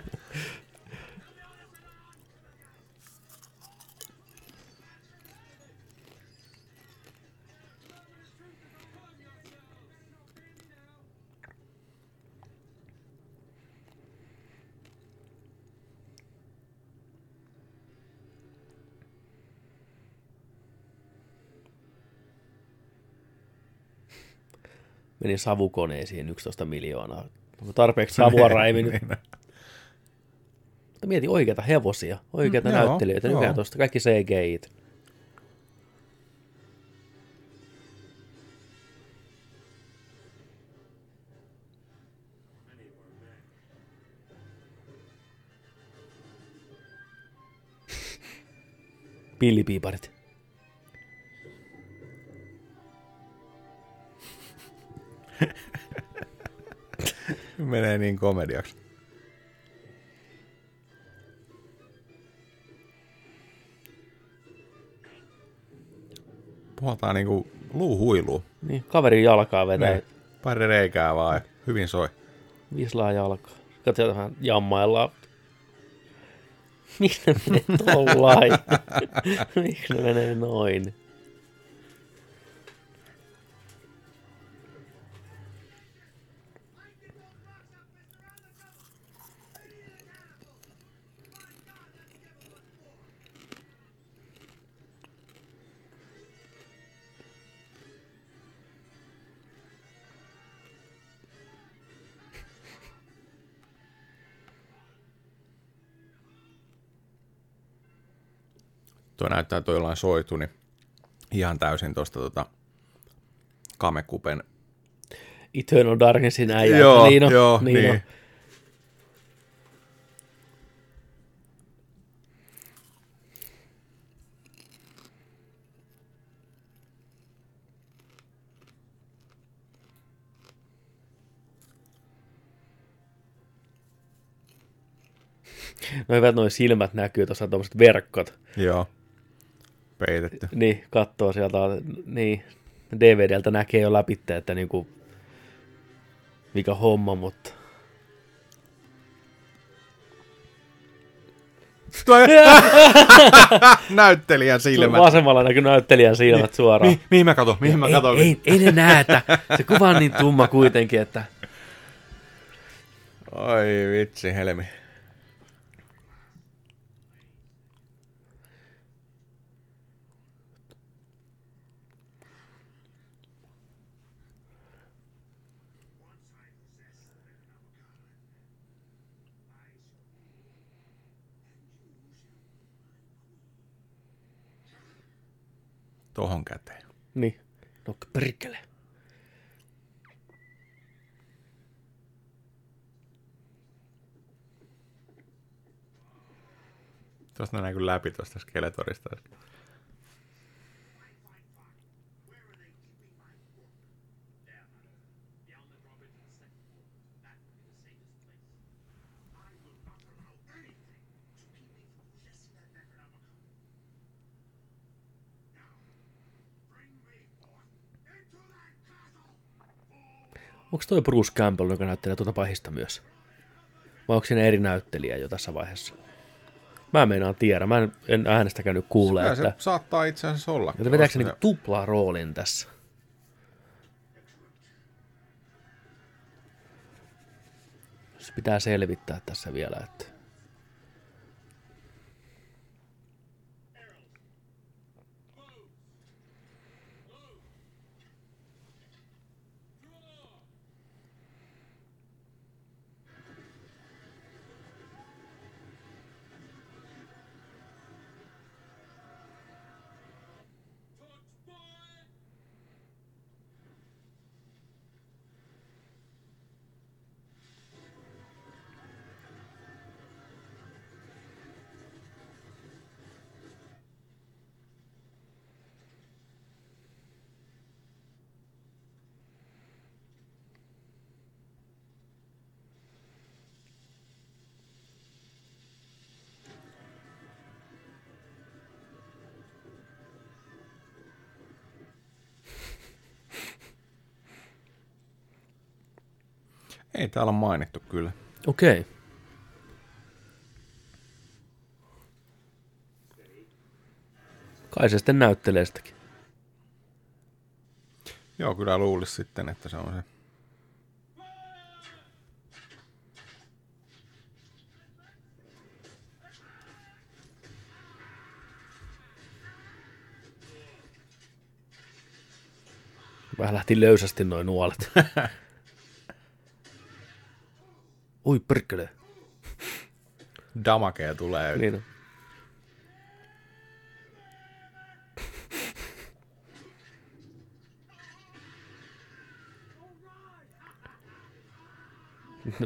Meni savukoneisiin 11 miljoonaa. Onko tarpeeksi savua räiminyt? Niin. Mutta mieti oikeita hevosia, oikeita Mm, näyttelijöitä. joo. Nykyään tuosta kaikki CGI. Pillipiiparit. Menee niin komediaksi. Puhaltaa niinku luuhuilua. Niin, kaveri jalkaa vetää. Niin. Pari reikää vaan hyvin soi. Vislaa jalkaa. Katsotaan vähän jammaillaan. Miksi ne menee tollain? Miksi ne menee noin? Tuo näyttää toi jollain soitu, niin ihan täysin tuosta tota, Kamekupen. Eternal Darknessin äijä. Joo, niin on, joo, niin, niin. No hyvät noin silmät näkyy tuossa tuommoiset verkkot. Joo. Peitetty. Niin, katsoo sieltä, niin, DVDltä näkee jo läpi, että niinku, mikä homma, mutta... Näyttelijän silmät. Vasemmalla näkyy näyttelijän silmät suoraan. Mi- mihin mä katon? Mihin mä katon? ei, ei, ei, ne näetä. Se kuva on niin tumma kuitenkin, että... Oi vitsi, helmi. Tohon käteen. Niin, no perkele. Tuosta näkyy läpi tuosta skeletorista. Onko toi Bruce Campbell, joka näyttelee tuota pahista myös? Vai onko siinä eri näyttelijä jo tässä vaiheessa? Mä meinaan tiedä. Mä en, en äänestäkään nyt kuule, Kyllä että... se saattaa itse asiassa olla. Että vetääkö se niinku tuplaa roolin tässä? Se pitää selvittää tässä vielä, että... täällä on mainittu kyllä. Okei. Kai se sitten näyttelee sitäkin. Joo, kyllä luulisi sitten, että se on se. Vähän lähti löysästi noin nuolet. Oi perkele. Damakea tulee. Niin on.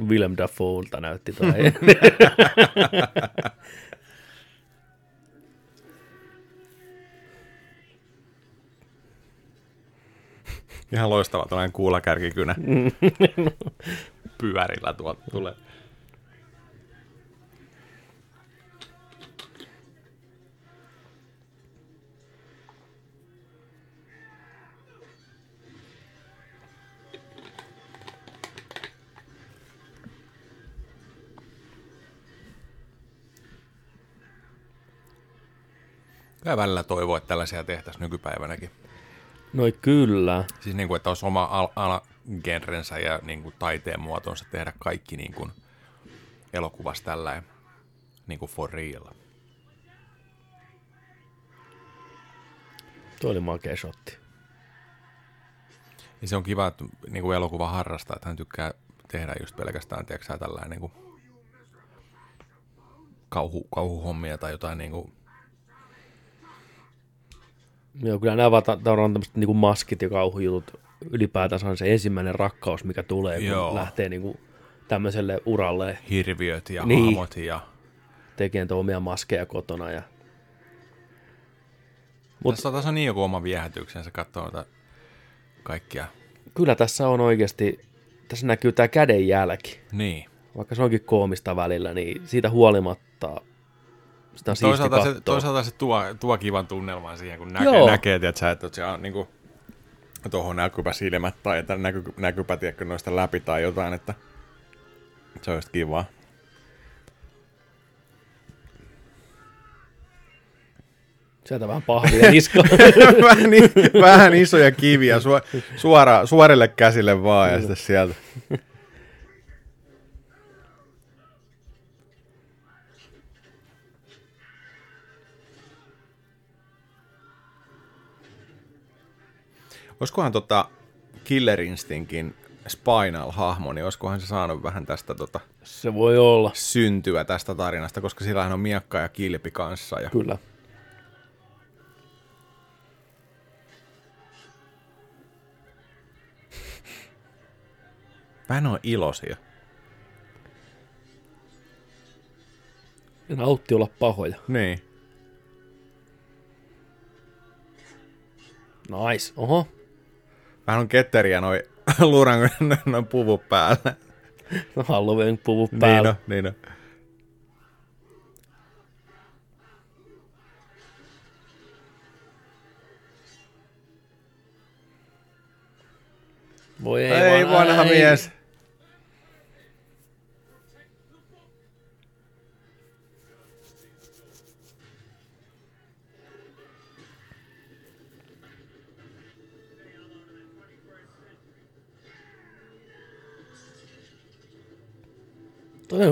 Willem Dafoelta näytti toi. Ihan loistava tällainen kuulakärkikynä. Pyörillä tuolta tulee. Kyllä välillä toivoo, että tällaisia tehtäisiin nykypäivänäkin. Noi kyllä. Siis niin kuin, että olisi oma al- alagenrensä ja niin kuin taiteen muotonsa tehdä kaikki niin kuin elokuvassa tällä niin kuin for real. Tuo oli makea shotti. Ja se on kiva, että niin kuin elokuva harrastaa, että hän tykkää tehdä just pelkästään, tiedätkö tällainen niin kuin kauhu, kauhuhommia tai jotain niin kuin Joo, kyllä nämä on tämmöiset niin maskit ja kauhujutut ylipäätänsä on se ensimmäinen rakkaus, mikä tulee, kun Joo. lähtee niin kuin tämmöiselle uralle Hirviöt ja Niin. hahmot ja... tuo omia maskeja kotona. Ja... Mut... Tässä, on, tässä on niin joku oma viehätyksensä katsoa noita kaikkia. Kyllä tässä on oikeasti, tässä näkyy tämä kädenjälki. Niin. Vaikka se onkin koomista välillä, niin siitä huolimatta sitä on Toisaalta se, toisaalta se tuo, tuo kivan tunnelman siihen, kun näkee, Joo. näkee että sä, että siellä on niinku, tuohon näkypä silmät tai että näky, näkypä tiedätkö, noista läpi tai jotain, että se olisi kivaa. Sieltä vähän pahvia niskaan. vähän, vähän isoja kiviä su, suora, suorille käsille vaan ja sitten sieltä. Olisikohan tota Killer Instinctin Spinal-hahmo, niin olisikohan se saanut vähän tästä tota se voi olla, syntyä tästä tarinasta, koska sillähän on miekka ja kilpi kanssa. Ja... kyllä. Vähän on iloisia. Ja nautti olla pahoja. Niin. Nice. Oho. Vähän on ketteriä noi luuran noin puvut päällä. No Halloween puvu Niin päällä. on, niin on. Voi ei, Ei, vaan vanha ei. mies.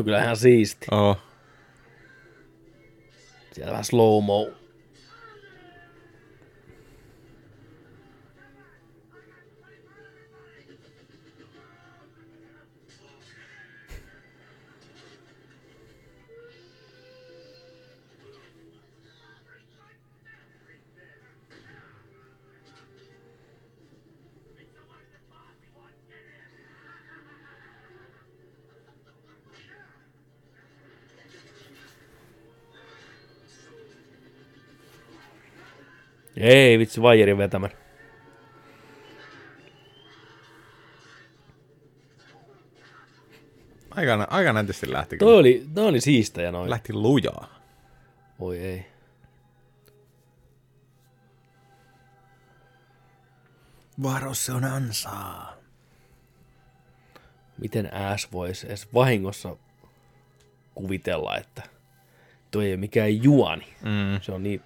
On kyllä ihan siisti. Oh. Siellä vähän slow mo. Ei vitsi, vaijerin vetämän. Aika, aika nätisti lähti. Toi oli, toi oli siistejä noin. Lähti lujaa. Oi ei. Varo, se on ansaa. Miten Ash voisi edes vahingossa kuvitella, että toi ei ole mikään juoni. Mm. Se on niin...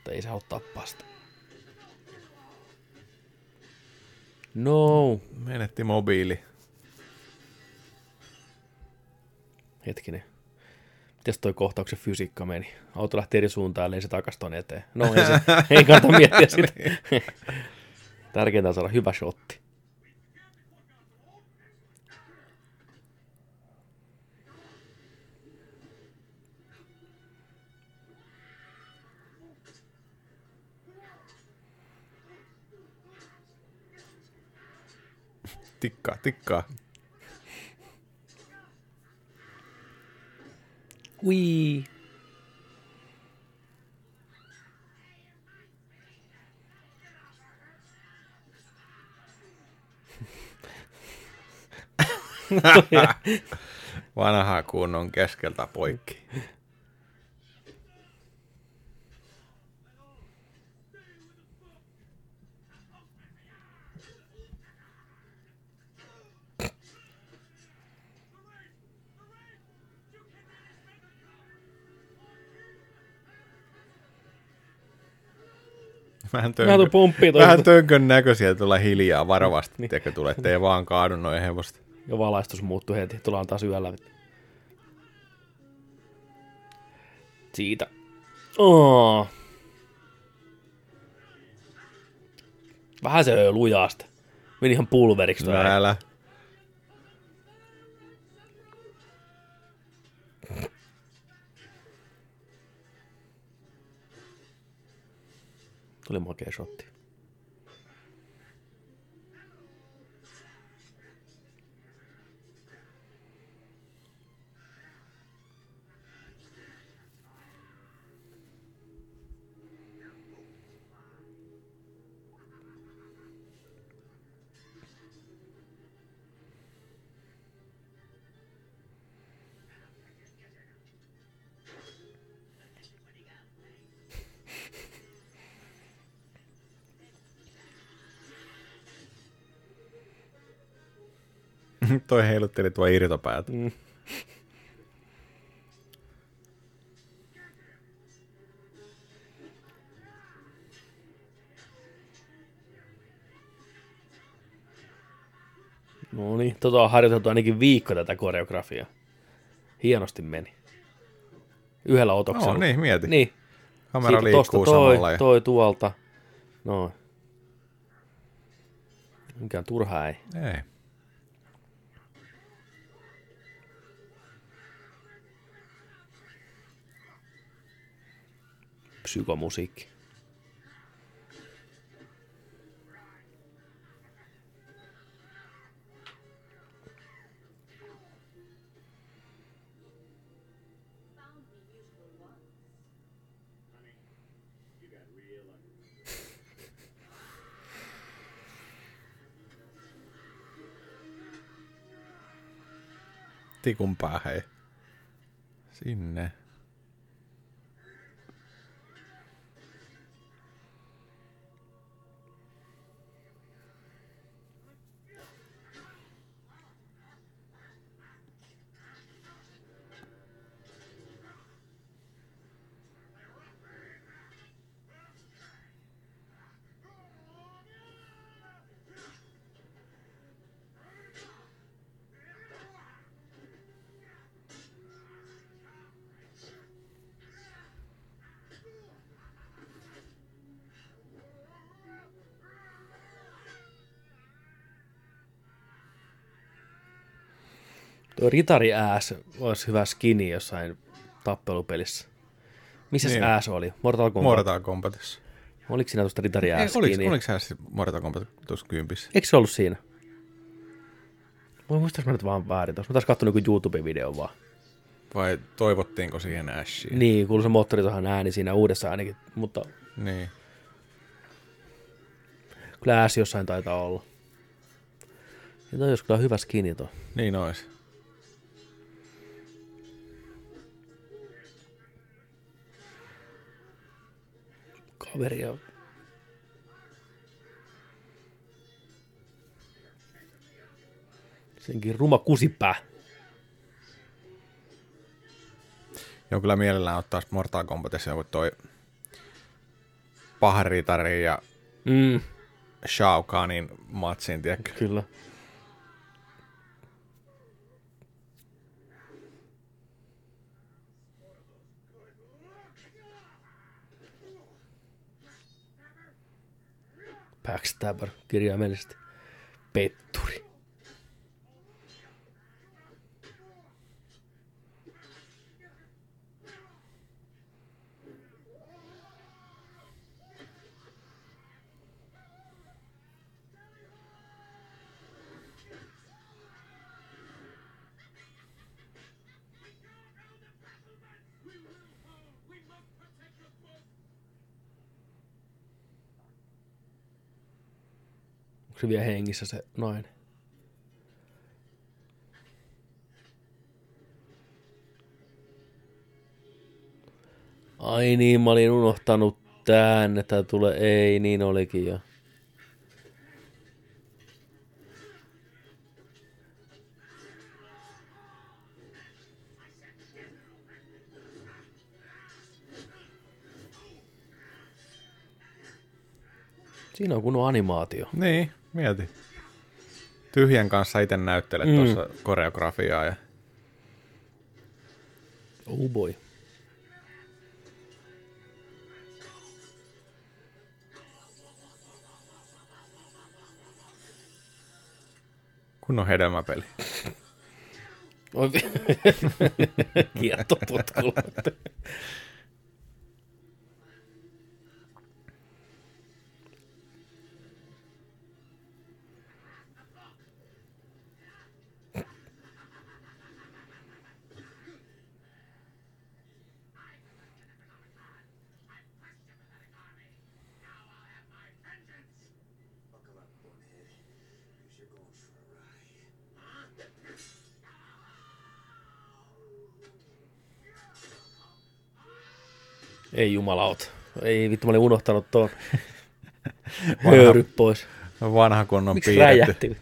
Mutta ei se halua tappaa sitä. No, Menetti mobiili. hetkinen. Mites toi kohtauksen fysiikka meni? Auto lähti eri suuntaan, ei se takas ton eteen. No ei, se, ei kannata miettiä sitä. Tärkeintä on saada hyvä shotti. Tikkaa, tikkaa. Ui. Vanha kunnon keskeltä poikki. Vähän, Vähän tuo pomppii toi. vähän tönkön näköisiä tulla hiljaa varovasti. Niin. Tiedätkö, tulee, ettei vaan kaadu noin hevosta. Ja valaistus muuttui heti. Tullaan taas yöllä. Siitä. Oh. Vähän se löi lujaasta. Meni ihan pulveriksi äijä. Älä. Tuli makea shotti. Toi heilutteli tuo irtopäätä. Mm. No niin, tota on harjoiteltu ainakin viikko tätä koreografiaa. Hienosti meni. Yhdellä otoksella. No niin, mieti. Niin. Kamera Siitä liikkuu tosta toi, samalla. Ja... toi tuolta. Noin. Mikään turhaa ei. Ei. Psykomusiikki. Tikun pää, hei. Sinne. Tuo ritari ääs olisi hyvä skini jossain tappelupelissä. Missä Niin. ääs oli? Mortal Kombat. Mortal Kombatissa. Oliko siinä tuosta ritari ääs oliko, skini? oliko se Mortal Kombat tuossa kympissä? Eikö se ollut siinä? Voi muistais mä nyt vaan väärin tuossa. Mä taas katson joku YouTube-video vaan. Vai toivottiinko siihen Ashiin? Niin, kuului se moottoritohan ääni siinä uudessa ainakin, mutta Niin. kyllä ääs jossain taitaa olla. Ja toi olisi kyllä hyvä skini tuo. Niin ois. Kaveri on... Senkin ruma kusipää. Joo, kyllä mielellään ottaa Mortal Kombatissa joku toi paharitari ja Mm, Shao Kahnin matsin, tiedätkö? kyllä. Backstabber, kirjaimellisesti. Petturi. Se vielä hengissä se nainen? Ai niin, mä olin unohtanut tän, että tulee, ei, niin olikin jo. Siinä on kunnon animaatio. Niin, mieti. Tyhjän kanssa itse näyttelet Mm. tuossa koreografiaa ja Oh boy. kunnon hedelmäpeli. Oi Ei jumalaut. Ei vittu, mä olin unohtanut tuon. Höyry pois. Vanha kunnon Miksi piirretty. räjähti?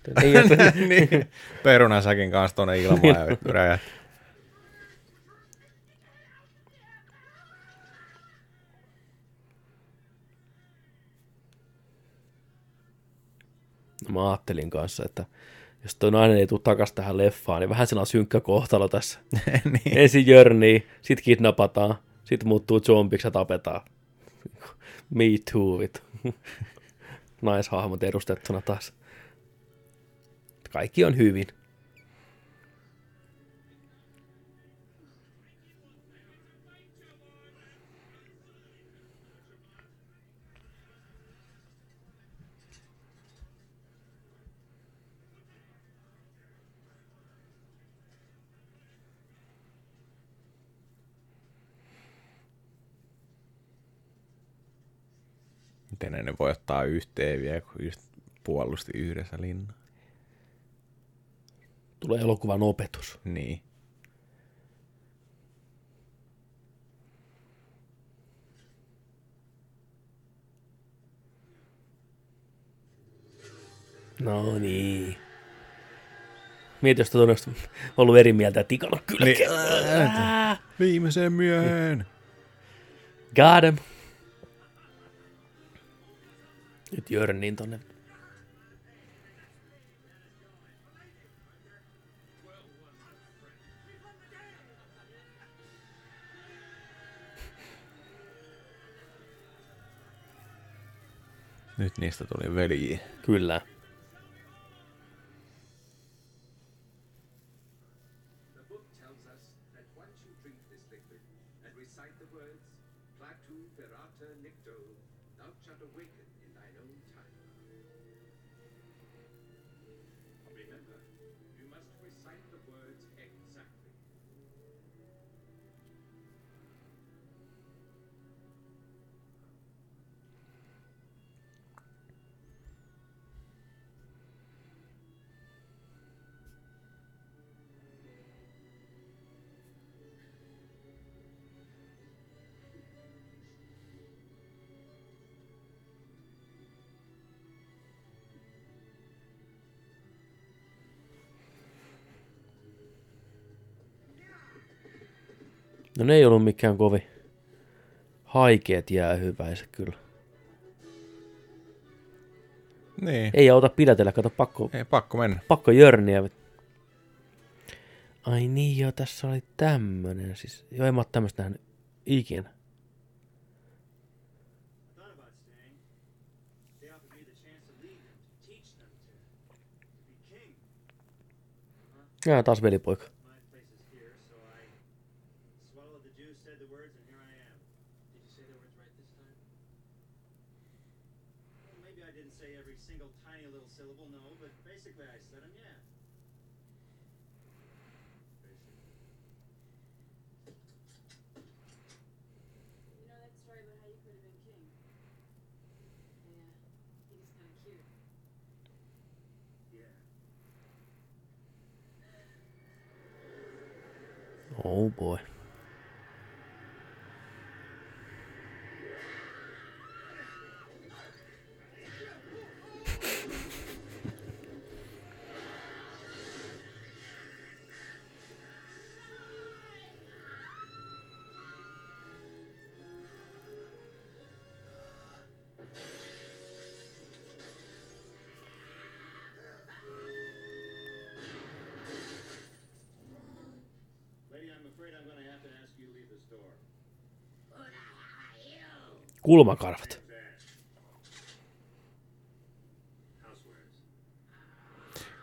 että- niin, perunasäkin kanssa tuonne ilmaan ja vittu räjähti. No, mä ajattelin kanssa, että jos toi nainen ei tule takaisin tähän leffaan, niin vähän sellainen synkkä kohtalo tässä. niin. Ensin jörnii, sit kidnapataan, sit muuttuu zombiksi ja tapetaan. Me too, vittu. Naishahmot edustettuna taas. Kaikki on hyvin. Miten ne voi ottaa yhteen vielä, kun just puolusti yhdessä linnaa. Tulee elokuvan opetus. Niin. No niin. Mieti, jos olisi ollut eri mieltä ja tikannut kylkeä. Niin. Viimeisen miehen. Got him. Nyt Jörniin tonne. Nyt niistä tuli veljiä. Kyllä. No ne ei ollut mikään kovin haikeet jäähyväiset kyllä. Niin. Ei auta pidätellä, kato pakko, Ei, pakko mennä. pakko jörniä. Ai niin joo, tässä oli tämmönen. Siis, joo, en mä oo tämmöstä nähnyt ikinä. I thought about boy. Kulmakarvat.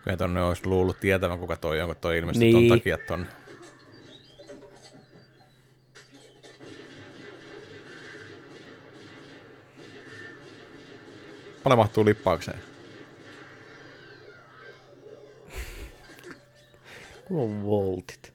Kyllä tonne olisi luullut tietävän, kuka toi on, kun toi ilmeisesti Niin. ton takia ton. Paljon mahtuu lippaukseen? Kulla on voltit.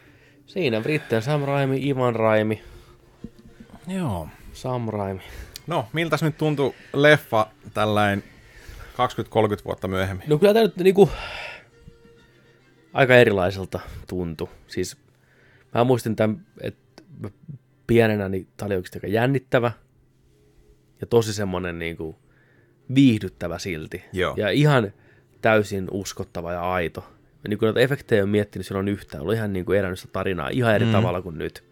Siinä Britten Sam Raimi, Ivan Raimi, Joo. Sam Raimi. No, miltä nyt tuntui leffa tällainen 20-30 vuotta myöhemmin? No kyllä tämä nyt niinku aika erilaiselta tuntui. Siis mä muistin tämän, että pienenä niin tämä oli oikeasti aika jännittävä ja tosi semmoinen niinku viihdyttävä silti. Joo. Ja ihan täysin uskottava ja aito. Niin kuin näitä efektejä ole miettinyt silloin yhtään. Oli ihan niin kuin elänyt sitä tarinaa ihan eri mm. tavalla kuin nyt.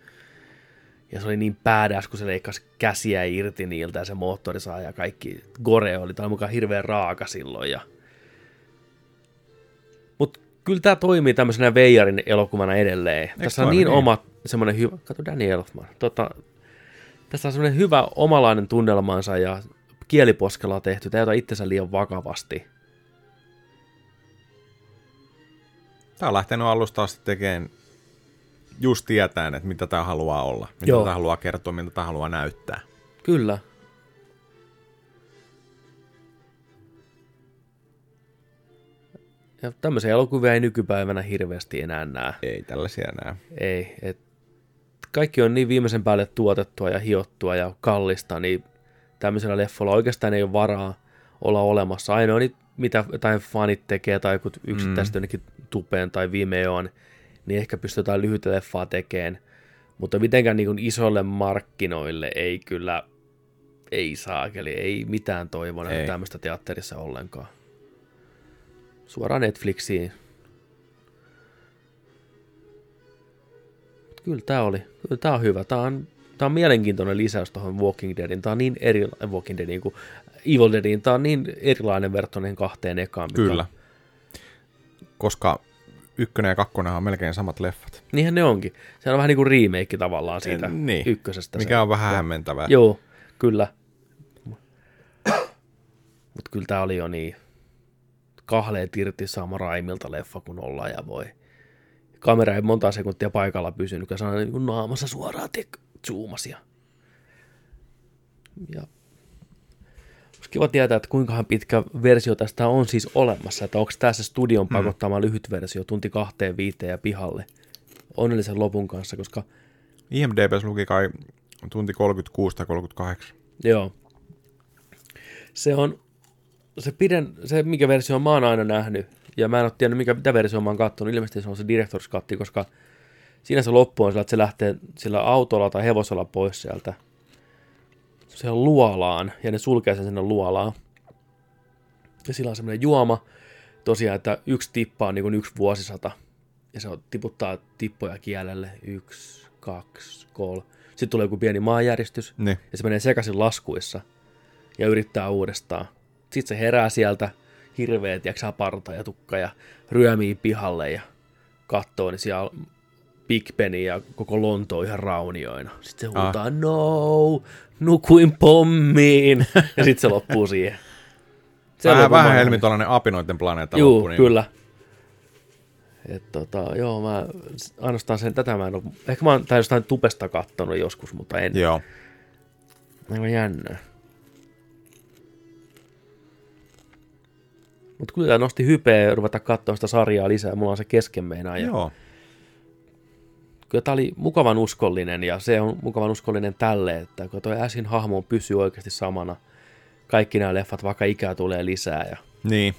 Ja se oli niin päädäs, kun se leikkasi käsiä irti niiltä ja se moottori saa ja kaikki. Gore oli, tämä mukaan hirveän raaka silloin. Ja... Mutta kyllä tämä toimii tämmöisenä Veijarin elokuvana edelleen. Tässä on niin, niin? oma semmoinen hyvä, kato Danny Elfman. Tota, tässä on semmoinen hyvä omalainen tunnelmansa ja kieliposkella tehty. Tämä ei ota itsensä liian vakavasti. Tämä on lähtenyt alusta asti tekemään just tietäen, että mitä tämä haluaa olla, mitä Joo. tämä haluaa kertoa, mitä tämä haluaa näyttää. Kyllä. Ja tämmöisiä elokuvia ei nykypäivänä hirveästi enää näe. Ei tällaisia enää. Ei. Et kaikki on niin viimeisen päälle tuotettua ja hiottua ja kallista, niin tämmöisellä leffolla oikeastaan ei ole varaa olla olemassa. Ainoa, niin mitä jotain fanit tekee tai joku yksittäiset mm. jonnekin tupeen tai Vimeoon, niin ehkä pystyy jotain lyhytä leffaa tekemään. Mutta mitenkään niin kuin isolle markkinoille ei kyllä, ei saakeli, ei mitään toivoa Ei. tämmöistä teatterissa ollenkaan. Suoraan Netflixiin. Mut Kyllä tämä oli. Kyllä tämä on hyvä. Tämä on, tämä on mielenkiintoinen lisäys tuohon Walking Deadin. Tämä on niin eri, Walking Deadin kuin Evil Deadin. Tämä on niin erilainen verrattuna niihin kahteen ekaan. mikä- Kyllä. Koska ykkönen ja kakkonen on melkein samat leffat. Niinhän ne onkin. Se on vähän niin kuin remake tavallaan siitä Eh, niin. ykkösestä. Mikä se. on vähän hämmentävää. Joo, kyllä. Mutta kyllä tämä oli jo niin kahleet irti Sam Raimilta leffa, kun ollaan ja voi. Kamera ei monta sekuntia paikalla pysynyt, kun on niin kuin naamassa suoraan tiek, zoomasi. Ja, olisi kiva tietää, että kuinka pitkä versio tästä on siis olemassa, että onko tämä se studion pakottama lyhyt versio, tunti kahteen viiteen ja pihalle onnellisen lopun kanssa, koska IMDBs luki kai tunti 36 tai 38. Joo. Se on, se pidän, se mikä versio mä oon aina nähnyt, ja mä en ole tiennyt mikä, mitä versio mä oon kattonut, ilmeisesti se on se Director's Cut, koska siinä se loppu on sillä, että se lähtee sillä autolla tai hevosella pois sieltä siellä luolaan, ja ne sulkee sen sinne luolaan. Ja sillä on semmoinen juoma, tosiaan, että yksi tippa on niin kuin yksi vuosisata, ja se on, tiputtaa tippoja kielelle, yksi, kaksi, kolme. Sitten tulee joku pieni maanjäristys, Niin. ja se menee sekaisin laskuissa ja yrittää uudestaan. Sitten se herää sieltä, hirveet, tiedätkö parta ja tukka ja ryömii pihalle ja katsoo, niin siellä on Big Ben ja koko Lonto ihan raunioina. Sitten se Ah. huutaa, no, nukuin pommiin. ja sitten se loppuu siihen. Se Vähän, vähän helmi tuollainen apinoiden planeetta Juu, loppu, niin kyllä. Et tota, joo, mä ainoastaan sen, tätä mä en ole, ehkä mä oon tai jostain tupesta kattonut joskus, mutta en. Joo. Aivan jännää. Mutta kyllä nosti hypeä ruveta katsoa sitä sarjaa lisää. Mulla on se kesken meinaa. Ja Joo. Kyllä tämä oli mukavan uskollinen ja se on mukavan uskollinen tälle, että kun toi Äsin hahmo pysyy oikeasti samana. Kaikki nämä leffat, vaikka ikää tulee lisää ja Niin.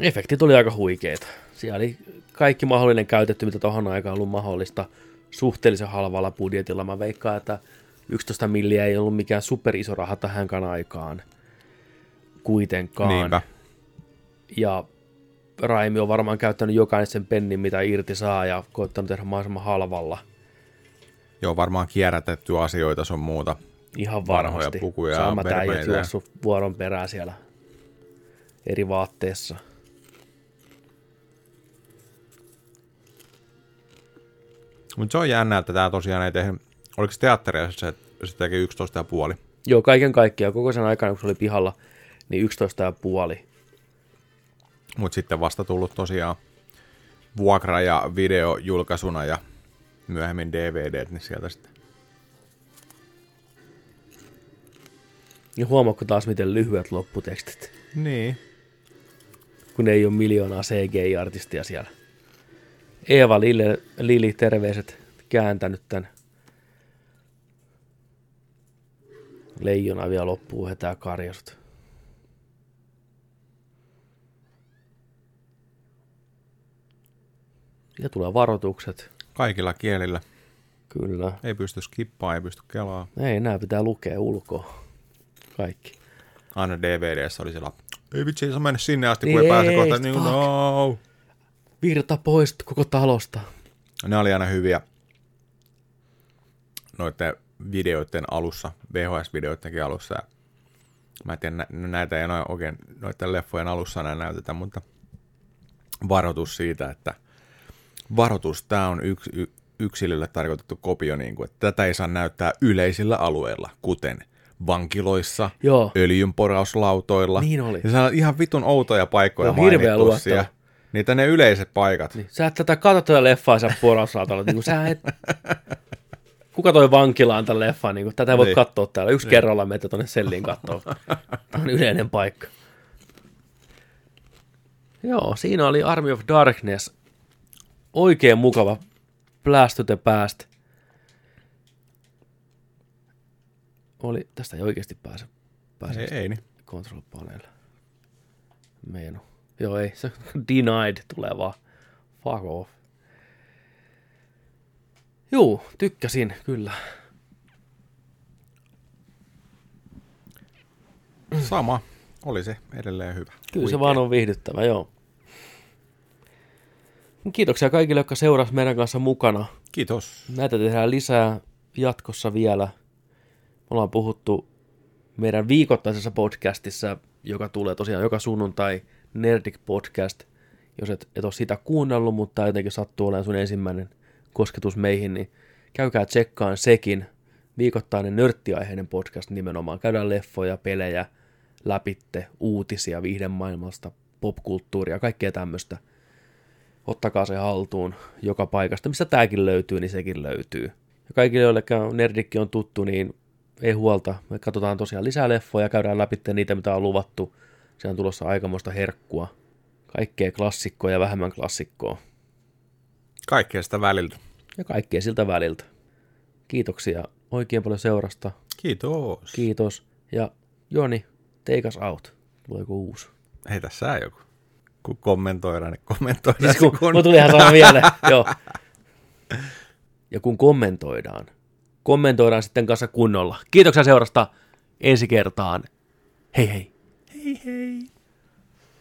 efektit oli aika huikeita. Siellä oli kaikki mahdollinen käytetty, mitä tuohon aikaan ollut mahdollista suhteellisen halvalla budjetilla. Mä veikkaan, että 11 milliä ei ollut mikään super iso raha tähänkään aikaan kuitenkaan. Niinpä. Ja Raimi on varmaan käyttänyt jokainen sen pennin, mitä irti saa ja koittanut tehdä mahdollisimman halvalla. Joo, varmaan kierrätetty asioita sun muuta. Ihan Vanhoja varmasti. pukuja ja Samat äijät juossut vuoron perään siellä eri vaatteessa. Mutta se on jännä, että tämä tosiaan ei tehnyt, oliko se teatteria se, se teki 11 ja puoli. Joo, kaiken kaikkiaan koko sen aikana, kun se oli pihalla, niin 11 ja puoli. Mutta sitten vasta tullut tosiaan vuokra- ja videojulkaisuna ja myöhemmin DVD, niin sieltä sitten. Ja huomaatko taas, miten lyhyet lopputekstit, Niin. kun ei ole miljoonaa CGI-artistia siellä. Eeva Lille, Lili, terveiset, kääntänyt tän leijona vielä loppuu hetää karjasut. Ja tulee varoitukset. Kaikilla kielillä. Kyllä. Ei pysty skippaa, ei pysty kelaa. Ei enää pitää lukea ulkoa. Kaikki. Aina DVDssä oli siellä, ei vitsi, ei saa mennä sinne asti, kun ei, Ei, pääse kohta. Niin, fuck. no. Virta pois koko talosta. Ne oli aina hyviä noiden videoiden alussa, VHS-videoidenkin alussa. Ja mä en tiedä, nä- näitä ei noin oikein noiden leffojen alussa enää näytetä, mutta varoitus siitä, että varoitus, tämä on yks, y, yksilölle tarkoitettu kopio, niin kuin, että tätä ei saa näyttää yleisillä alueilla, kuten vankiloissa, Joo. öljynporauslautoilla. Niin oli. Ja se on ihan vitun outoja paikkoja hirveä mainittu siellä. Niitä ne yleiset paikat. Niin. Sä et tätä katso tätä leffaa sä porausraatalla. niin kuin sä et... Kuka toi vankilaan tämän leffan? Niin kuin, tätä ei voi Niin. katsoa täällä. Yksi kerralla meitä tonne selliin katsoa. Tämä on yleinen paikka. Joo, siinä oli Army of Darkness. Oikein mukava Blast to the Past. Oli, tästä ei oikeasti pääse, pääse Ei, ei niin. control panel. Menu. Joo, ei. Se denied tulee vaan. Fuck off. Juu, tykkäsin, kyllä. Sama. Oli se edelleen hyvä. Kyllä se vaan on viihdyttävä, joo. Kiitoksia kaikille, jotka seurasivat meidän kanssa mukana. Kiitos. Näitä tehdään lisää jatkossa vielä. Me ollaan puhuttu meidän viikoittaisessa podcastissa, joka tulee tosiaan joka sunnuntai, Nerdic Podcast. Jos et, et ole sitä kuunnellut, mutta jotenkin sattuu olemaan sun ensimmäinen kosketus meihin, niin käykää tsekkaan sekin. Viikoittainen nörttiaiheinen podcast nimenomaan. Käydään leffoja, pelejä, läpitte, uutisia viihdemaailmasta, popkulttuuria, kaikkea tämmöistä ottakaa se haltuun joka paikasta. Mistä tämäkin löytyy, niin sekin löytyy. Ja kaikille, joille Nerdikki on tuttu, niin ei huolta. Me katsotaan tosiaan lisää leffoja, käydään läpi niitä, mitä on luvattu. Siellä on tulossa aikamoista herkkua. Kaikkea klassikkoa ja vähemmän klassikkoa. Kaikkea sitä väliltä. Ja kaikkea siltä väliltä. Kiitoksia oikein paljon seurasta. Kiitos. Kiitos. Ja Joni, take us out. Tulee joku uusi. Hei, tässä joku. Kun kommentoidaan, niin kommentoidaan. Siis kun, kun... kun... tuli ihan sama mieleen, joo. Ja kun kommentoidaan, kommentoidaan sitten kanssa kunnolla. Kiitoksia seurasta ensi kertaan. Hei hei. Hei hei.